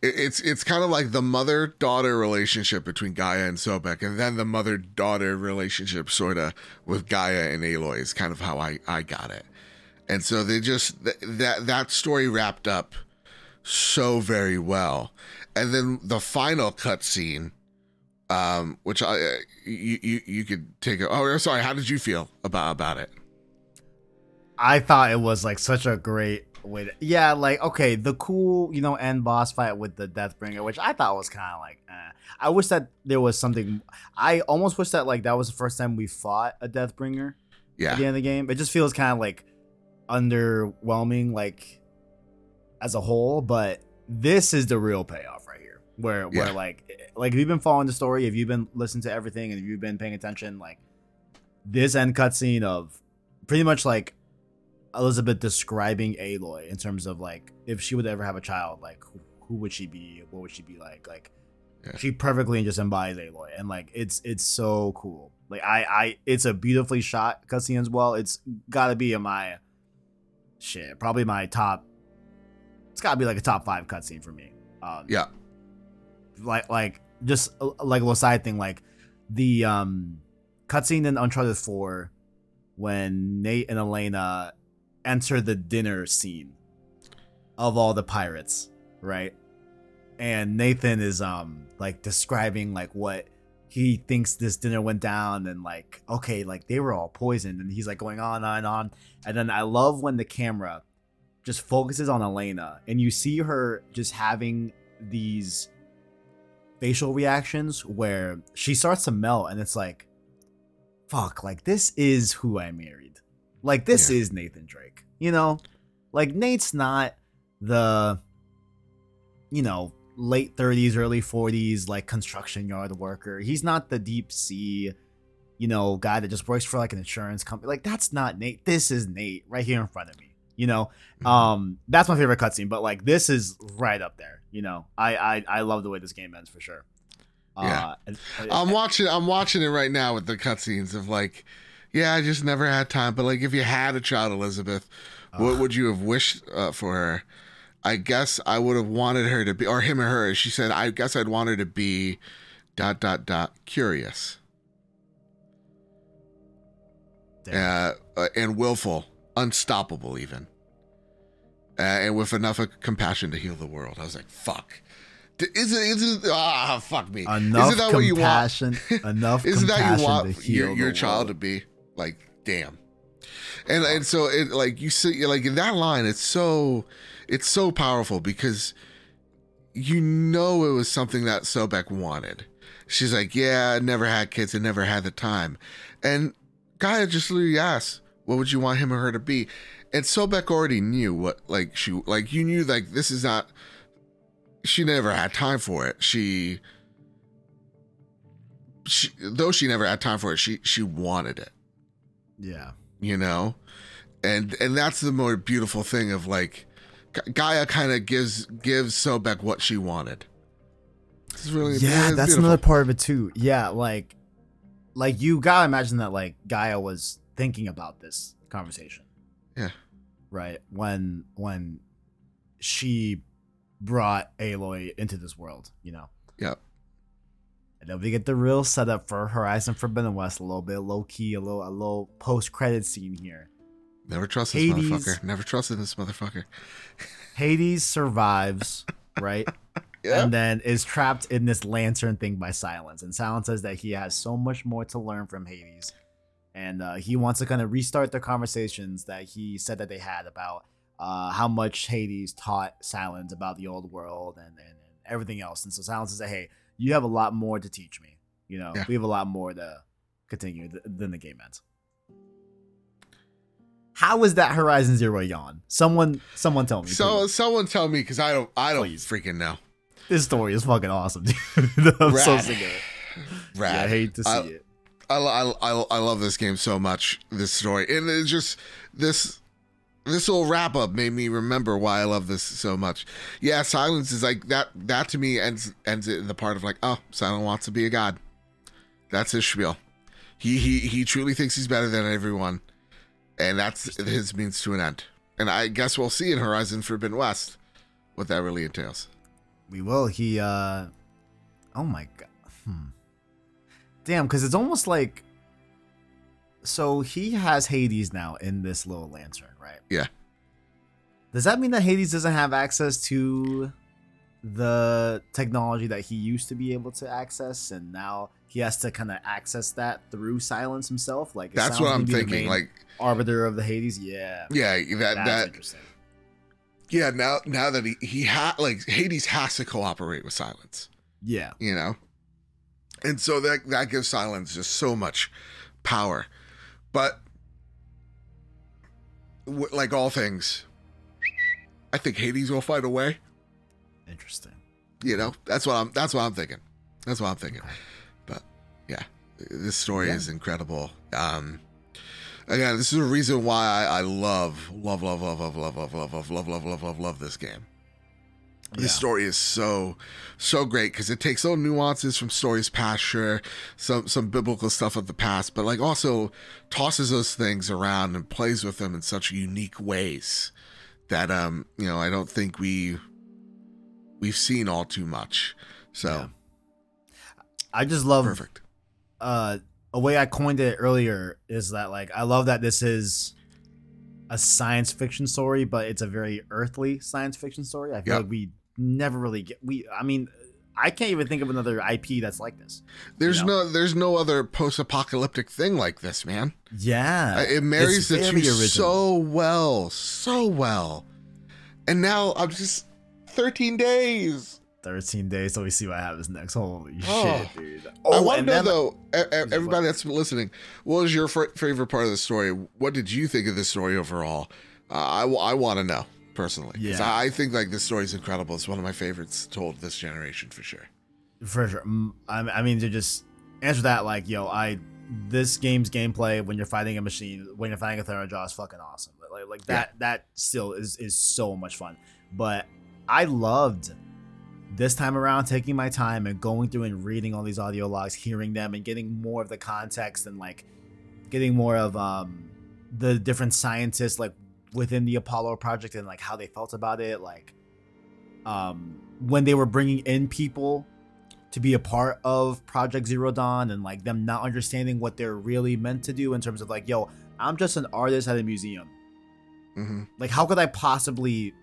it's it's kind of like the mother daughter relationship between Gaia and Sobek, and then the mother daughter relationship sort of with Gaia and Aloy is kind of how I I got it, and so they just th- that that story wrapped up so very well, and then the final cutscene, um, which I you you you could take a oh sorry how did you feel about about it? I thought it was like such a great to, yeah, like okay, the cool, you know, end boss fight with the Deathbringer, which I thought was kind of like, eh. I wish that there was something. I almost wish that like that was the first time we fought a Deathbringer Yeah, at the end of the game. It just feels kind of like underwhelming, like as a whole. But this is the real payoff right here, where where Yeah. like like if you've been following the story, if you've been listening to everything, and if you've been paying attention, like this end cutscene of pretty much like Elizabeth describing Aloy in terms of like if she would ever have a child, like who, who would she be? What would she be like? Like Yeah. she perfectly just embodies Aloy, and like it's it's so cool. Like I I it's a beautifully shot cutscene as well. It's got to be in my shit, probably my top. It's got to be like a top five cutscene for me. Um, yeah, like like just like a little side thing like the um cutscene in uncharted 4 when nate and elena enter the dinner scene of all the pirates right? And nathan is um like describing like what he thinks this dinner went down and like okay like they were all poisoned and he's like going on and on. And then i love when the camera just focuses on elena and you see her just having these facial reactions where she starts to melt and it's like fuck like this is who i married like this Yeah. is nathan drake you know like nate's not the you know late 30s early 40s like construction yard worker he's not the deep sea you know guy that just works for like an insurance company like that's not nate this is nate right here in front of me you know Mhm. um that's my favorite cutscene but like this is right up there you know i i, I love the way this game ends for sure Yeah. uh, and- I'm watching. I'm watching it right now with the cutscenes of like, yeah, I just never had time. But like, if you had a child, Elizabeth, what would you have wished uh, for her? I guess I would have wanted her to be, or him or her. She said, I guess I'd want her to be, dot dot dot, curious, uh, uh, and willful, unstoppable, even, uh, and with enough of compassion to heal the world. I was like, fuck. Is it? Is it? Ah, fuck me. enough Isn't that what you want? compassion enough Isn't that compassion you want your, your child to be like damn. And and so it like you see like in that line it's so it's so powerful because you know it was something that Sobek wanted. She's like yeah I never had kids. And never had the time. And Gaia just literally asked what would you want him or her to be? And Sobek already knew what like she like you knew like this is not she never had time for it. She she, though she never had time for it, she she wanted it, yeah you know, and and that's the more beautiful thing of like, Gaia kind of gives gives Sobek what she wanted. It's really yeah that's beautiful. another part of it too yeah like like you gotta imagine that like Gaia was thinking about this conversation. Yeah. Right when when she brought Aloy into this world, you know. Yep. And then we get the real setup for Horizon Forbidden West, a little bit low key, a little a little post credit scene here. Never trust this Hades. motherfucker. Never trusted this motherfucker. Hades survives, right? Yeah. And then is trapped in this lantern thing by Sylens. And Sylens says that he has so much more to learn from Hades. And uh, he wants to kind of restart the conversations that he said that they had about uh, how much Hades taught Sylens about the old world and, and, and everything else. And so Sylens says, hey, you have a lot more to teach me. You know, Yeah. we have a lot more to continue th- than the game ends. How is that Horizon Zero yawn? Someone, someone tell me. So please. someone tell me because I don't I don't Please. freaking know. This story is fucking awesome, dude. I'm so sick of it. Rad. Yeah, I hate to see I- it. I, I, I, I love this game so much. This story and it's just this this little wrap up made me remember why I love this so much. Yeah, Sylens is like that. That to me ends ends it in the part of like, oh, Sylens wants to be a god. That's his spiel. He he he truly thinks he's better than everyone, and that's his means to an end. And I guess we'll see in Horizon Forbidden West what that really entails. We will. He, uh, oh my god. Hmm. Damn, because it's almost like. So he has Hades now in this little lantern, right? Yeah. Does that mean that Hades doesn't have access to the technology that he used to be able to access, and now he has to kind of access that through Sylens himself? Like That's what I'm thinking. Like, arbiter of the Hades. Yeah, yeah, that that's that interesting. yeah. Now now that he he ha like Hades has to cooperate with Sylens. Yeah, you know and so that that gives Sylens just so much power but like all things i think hades will find a way interesting. you know that's what i'm that's what i'm thinking that's what i'm thinking Okay. but yeah this story Yeah. is incredible um again this is a reason why I, I love love love love love love love love love love love love love love this game Yeah. this story is so so great because it takes little nuances from stories past sure some some biblical stuff of the past but like also tosses those things around and plays with them in such unique ways that um you know i don't think we we've seen all too much so Yeah. I just love perfect uh a way I coined it earlier is that like I love that this is a science fiction story, but it's a very earthly science fiction story. I feel Yep. like we never really get we I mean I can't even think of another IP that's like this. there's You no there's no other post-apocalyptic thing like this man Yeah. Uh, it marries the two so well so well and now i'm just 13 days 13 days till we see what happens next. Holy Oh. shit, dude. I Oh, and know then- though, everybody that's been listening, what was your favorite part of the story? What did you think of the story overall? Uh, I, I want to know personally. Yeah. I, think like this story is incredible. It's one of my favorites told this generation for sure. For sure. I, I mean, to just answer that, like, yo, I this game's gameplay when you're fighting a machine, when you're fighting a Thunderjaw is fucking awesome. Like, like that, that still is is so much fun. But I loved this time around taking my time and going through and reading all these audio logs, hearing them, and getting more of the context and like getting more of um the different scientists like within the Apollo project and like how they felt about it, like um when they were bringing in people to be a part of Project Zero Dawn and like them not understanding what they're really meant to do in terms of like, yo, I'm just an artist at a museum. hmm Like, how could I possibly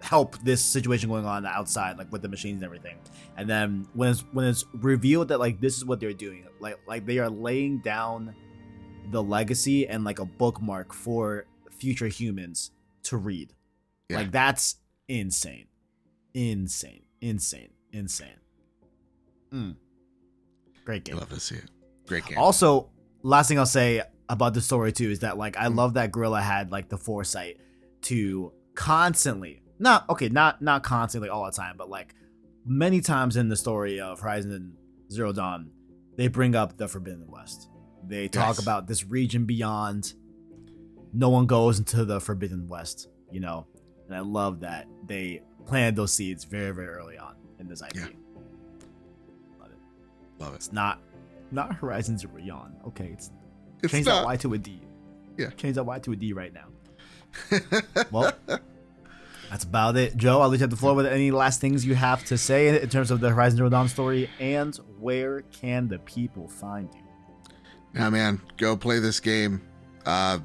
help this situation going on outside, like with the machines and everything? And then when it's when it's revealed that like this is what they're doing, like like they are laying down the legacy and like a bookmark for future humans to read. Yeah. Like that's insane, insane, insane, insane. Mm. Great I game. love to see it. Great game. Also, last thing I'll say about the story too is that like I Mm. love that Guerrilla had like the foresight to constantly not okay, not not constantly like all the time, but like many times in the story of Horizon Zero Dawn, they bring up the Forbidden West. They talk Yes. about this region beyond. No one goes into the Forbidden West, you know, and I love that they planted those seeds very very early on in this IP. Yeah. Love it. love it. It's not Not Horizon Zero Dawn. Okay, it's, It's change that. Y to a D. Yeah. Change that Y to a D right now. well, that's about it. Joe, I'll let you have the floor with any last things you have to say in terms of the Horizon Zero Dawn story, and where can the people find you? Yeah, man, go play this game. Uh,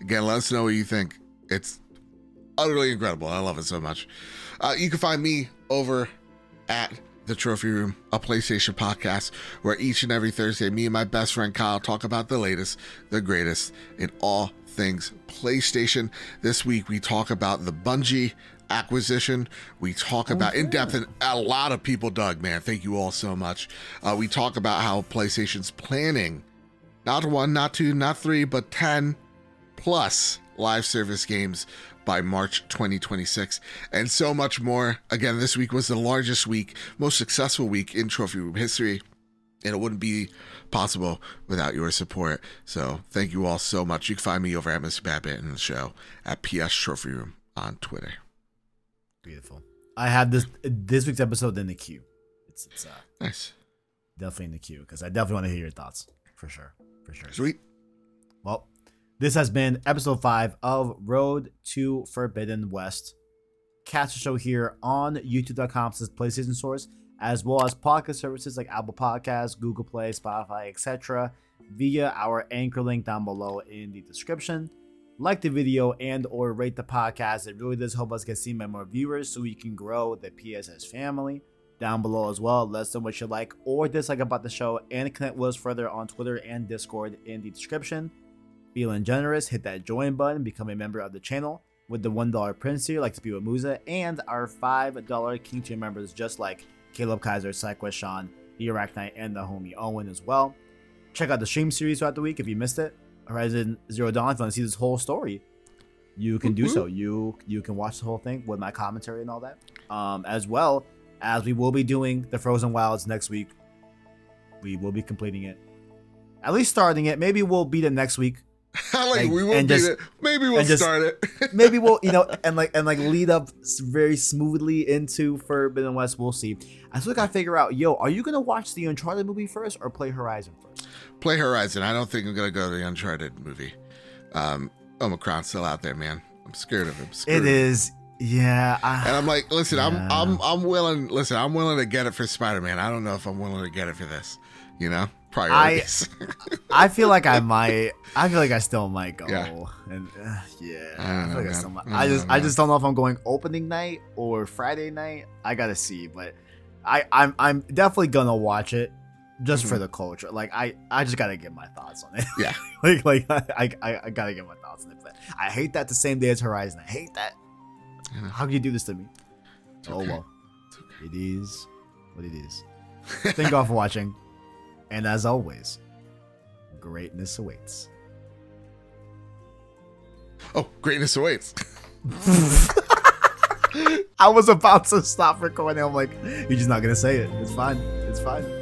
again, let us know what you think. It's utterly incredible. I love it so much. Uh, you can find me over at the Trophy Room, a PlayStation podcast, where each and every Thursday, me and my best friend Kyle talk about the latest, the greatest in all things PlayStation. This week, we talk about the Bungie acquisition. We talk about in depth, and a lot of people dug, man. Thank you all so much. Uh, we talk about how PlayStation's planning not one, not two, not three, but 10 plus live service games by March 2026, and so much more. Again, this week was the largest week, most successful week in Trophy Room history, and it wouldn't be possible without your support. So, thank you all so much. You can find me over at Mr. The show at PS Trophy Room on Twitter. Beautiful. I have this this week's episode in the queue. It's it's uh, Nice. definitely in the queue because I definitely want to hear your thoughts for sure, for sure. Sweet. Well, this has been episode five of Road to Forbidden West. Catch the show here on youtube.com slash PlayStation Source, as well as podcast services like Apple Podcasts, Google Play, Spotify, etc. via our anchor link down below in the description. Like the video and or rate the podcast. It really does help us get seen by more viewers so we can grow the PSS family. Down below as well, let us know what you like or dislike about the show and connect with us further on Twitter and Discord in the description. Feeling generous, hit that join button, become a member of the channel. With the $1 Prince here, like to be with Musa, and our $5 King tier members, just like Caleb Kaiser, Cyquest Sean, the Iraq Knight, and the homie Owen as well. Check out the stream series throughout the week if you missed it. Horizon Zero Dawn, if you want to see this whole story, you can do so. You you can watch the whole thing with my commentary and all that. Um, as well as we will be doing the Frozen Wilds next week. We will be completing it. At least starting it. Maybe we'll beat it next week. like, And- we beat just- it. Maybe we'll just- start it. maybe we'll you know and like and like lead up very smoothly into Forbidden West. We'll see. I still gotta figure out, yo, are you gonna watch the Uncharted movie first or play Horizon first? Play Horizon. I don't think I'm gonna go to the Uncharted movie. Um, Omicron's still out there, man. I'm scared of him. It is, yeah. I, And I'm like, listen, I'm I'm I'm willing. Listen, I'm willing to get it for Spider Man. I don't know if I'm willing to get it for this. You know, priorities. I feel like I might. I feel like I still might go. Yeah. And uh, yeah, I I, feel know, like I still might. I I just, know, I just don't know if I'm going opening night or Friday night. I gotta see, but I, I'm, I'm definitely gonna watch it just for Mhm. the culture. Like I, I just gotta get my thoughts on it. Yeah. like, like I, I, I gotta get my thoughts on it. But I hate that the same day as Horizon. I hate that. I know. How can you do this to me? It's Oh okay. well, it is what it is. Thank you all for watching, and as always, greatness awaits. Oh, greatness awaits. I was about to stop recording. I'm like, you're just not gonna say it. It's fine. It's fine.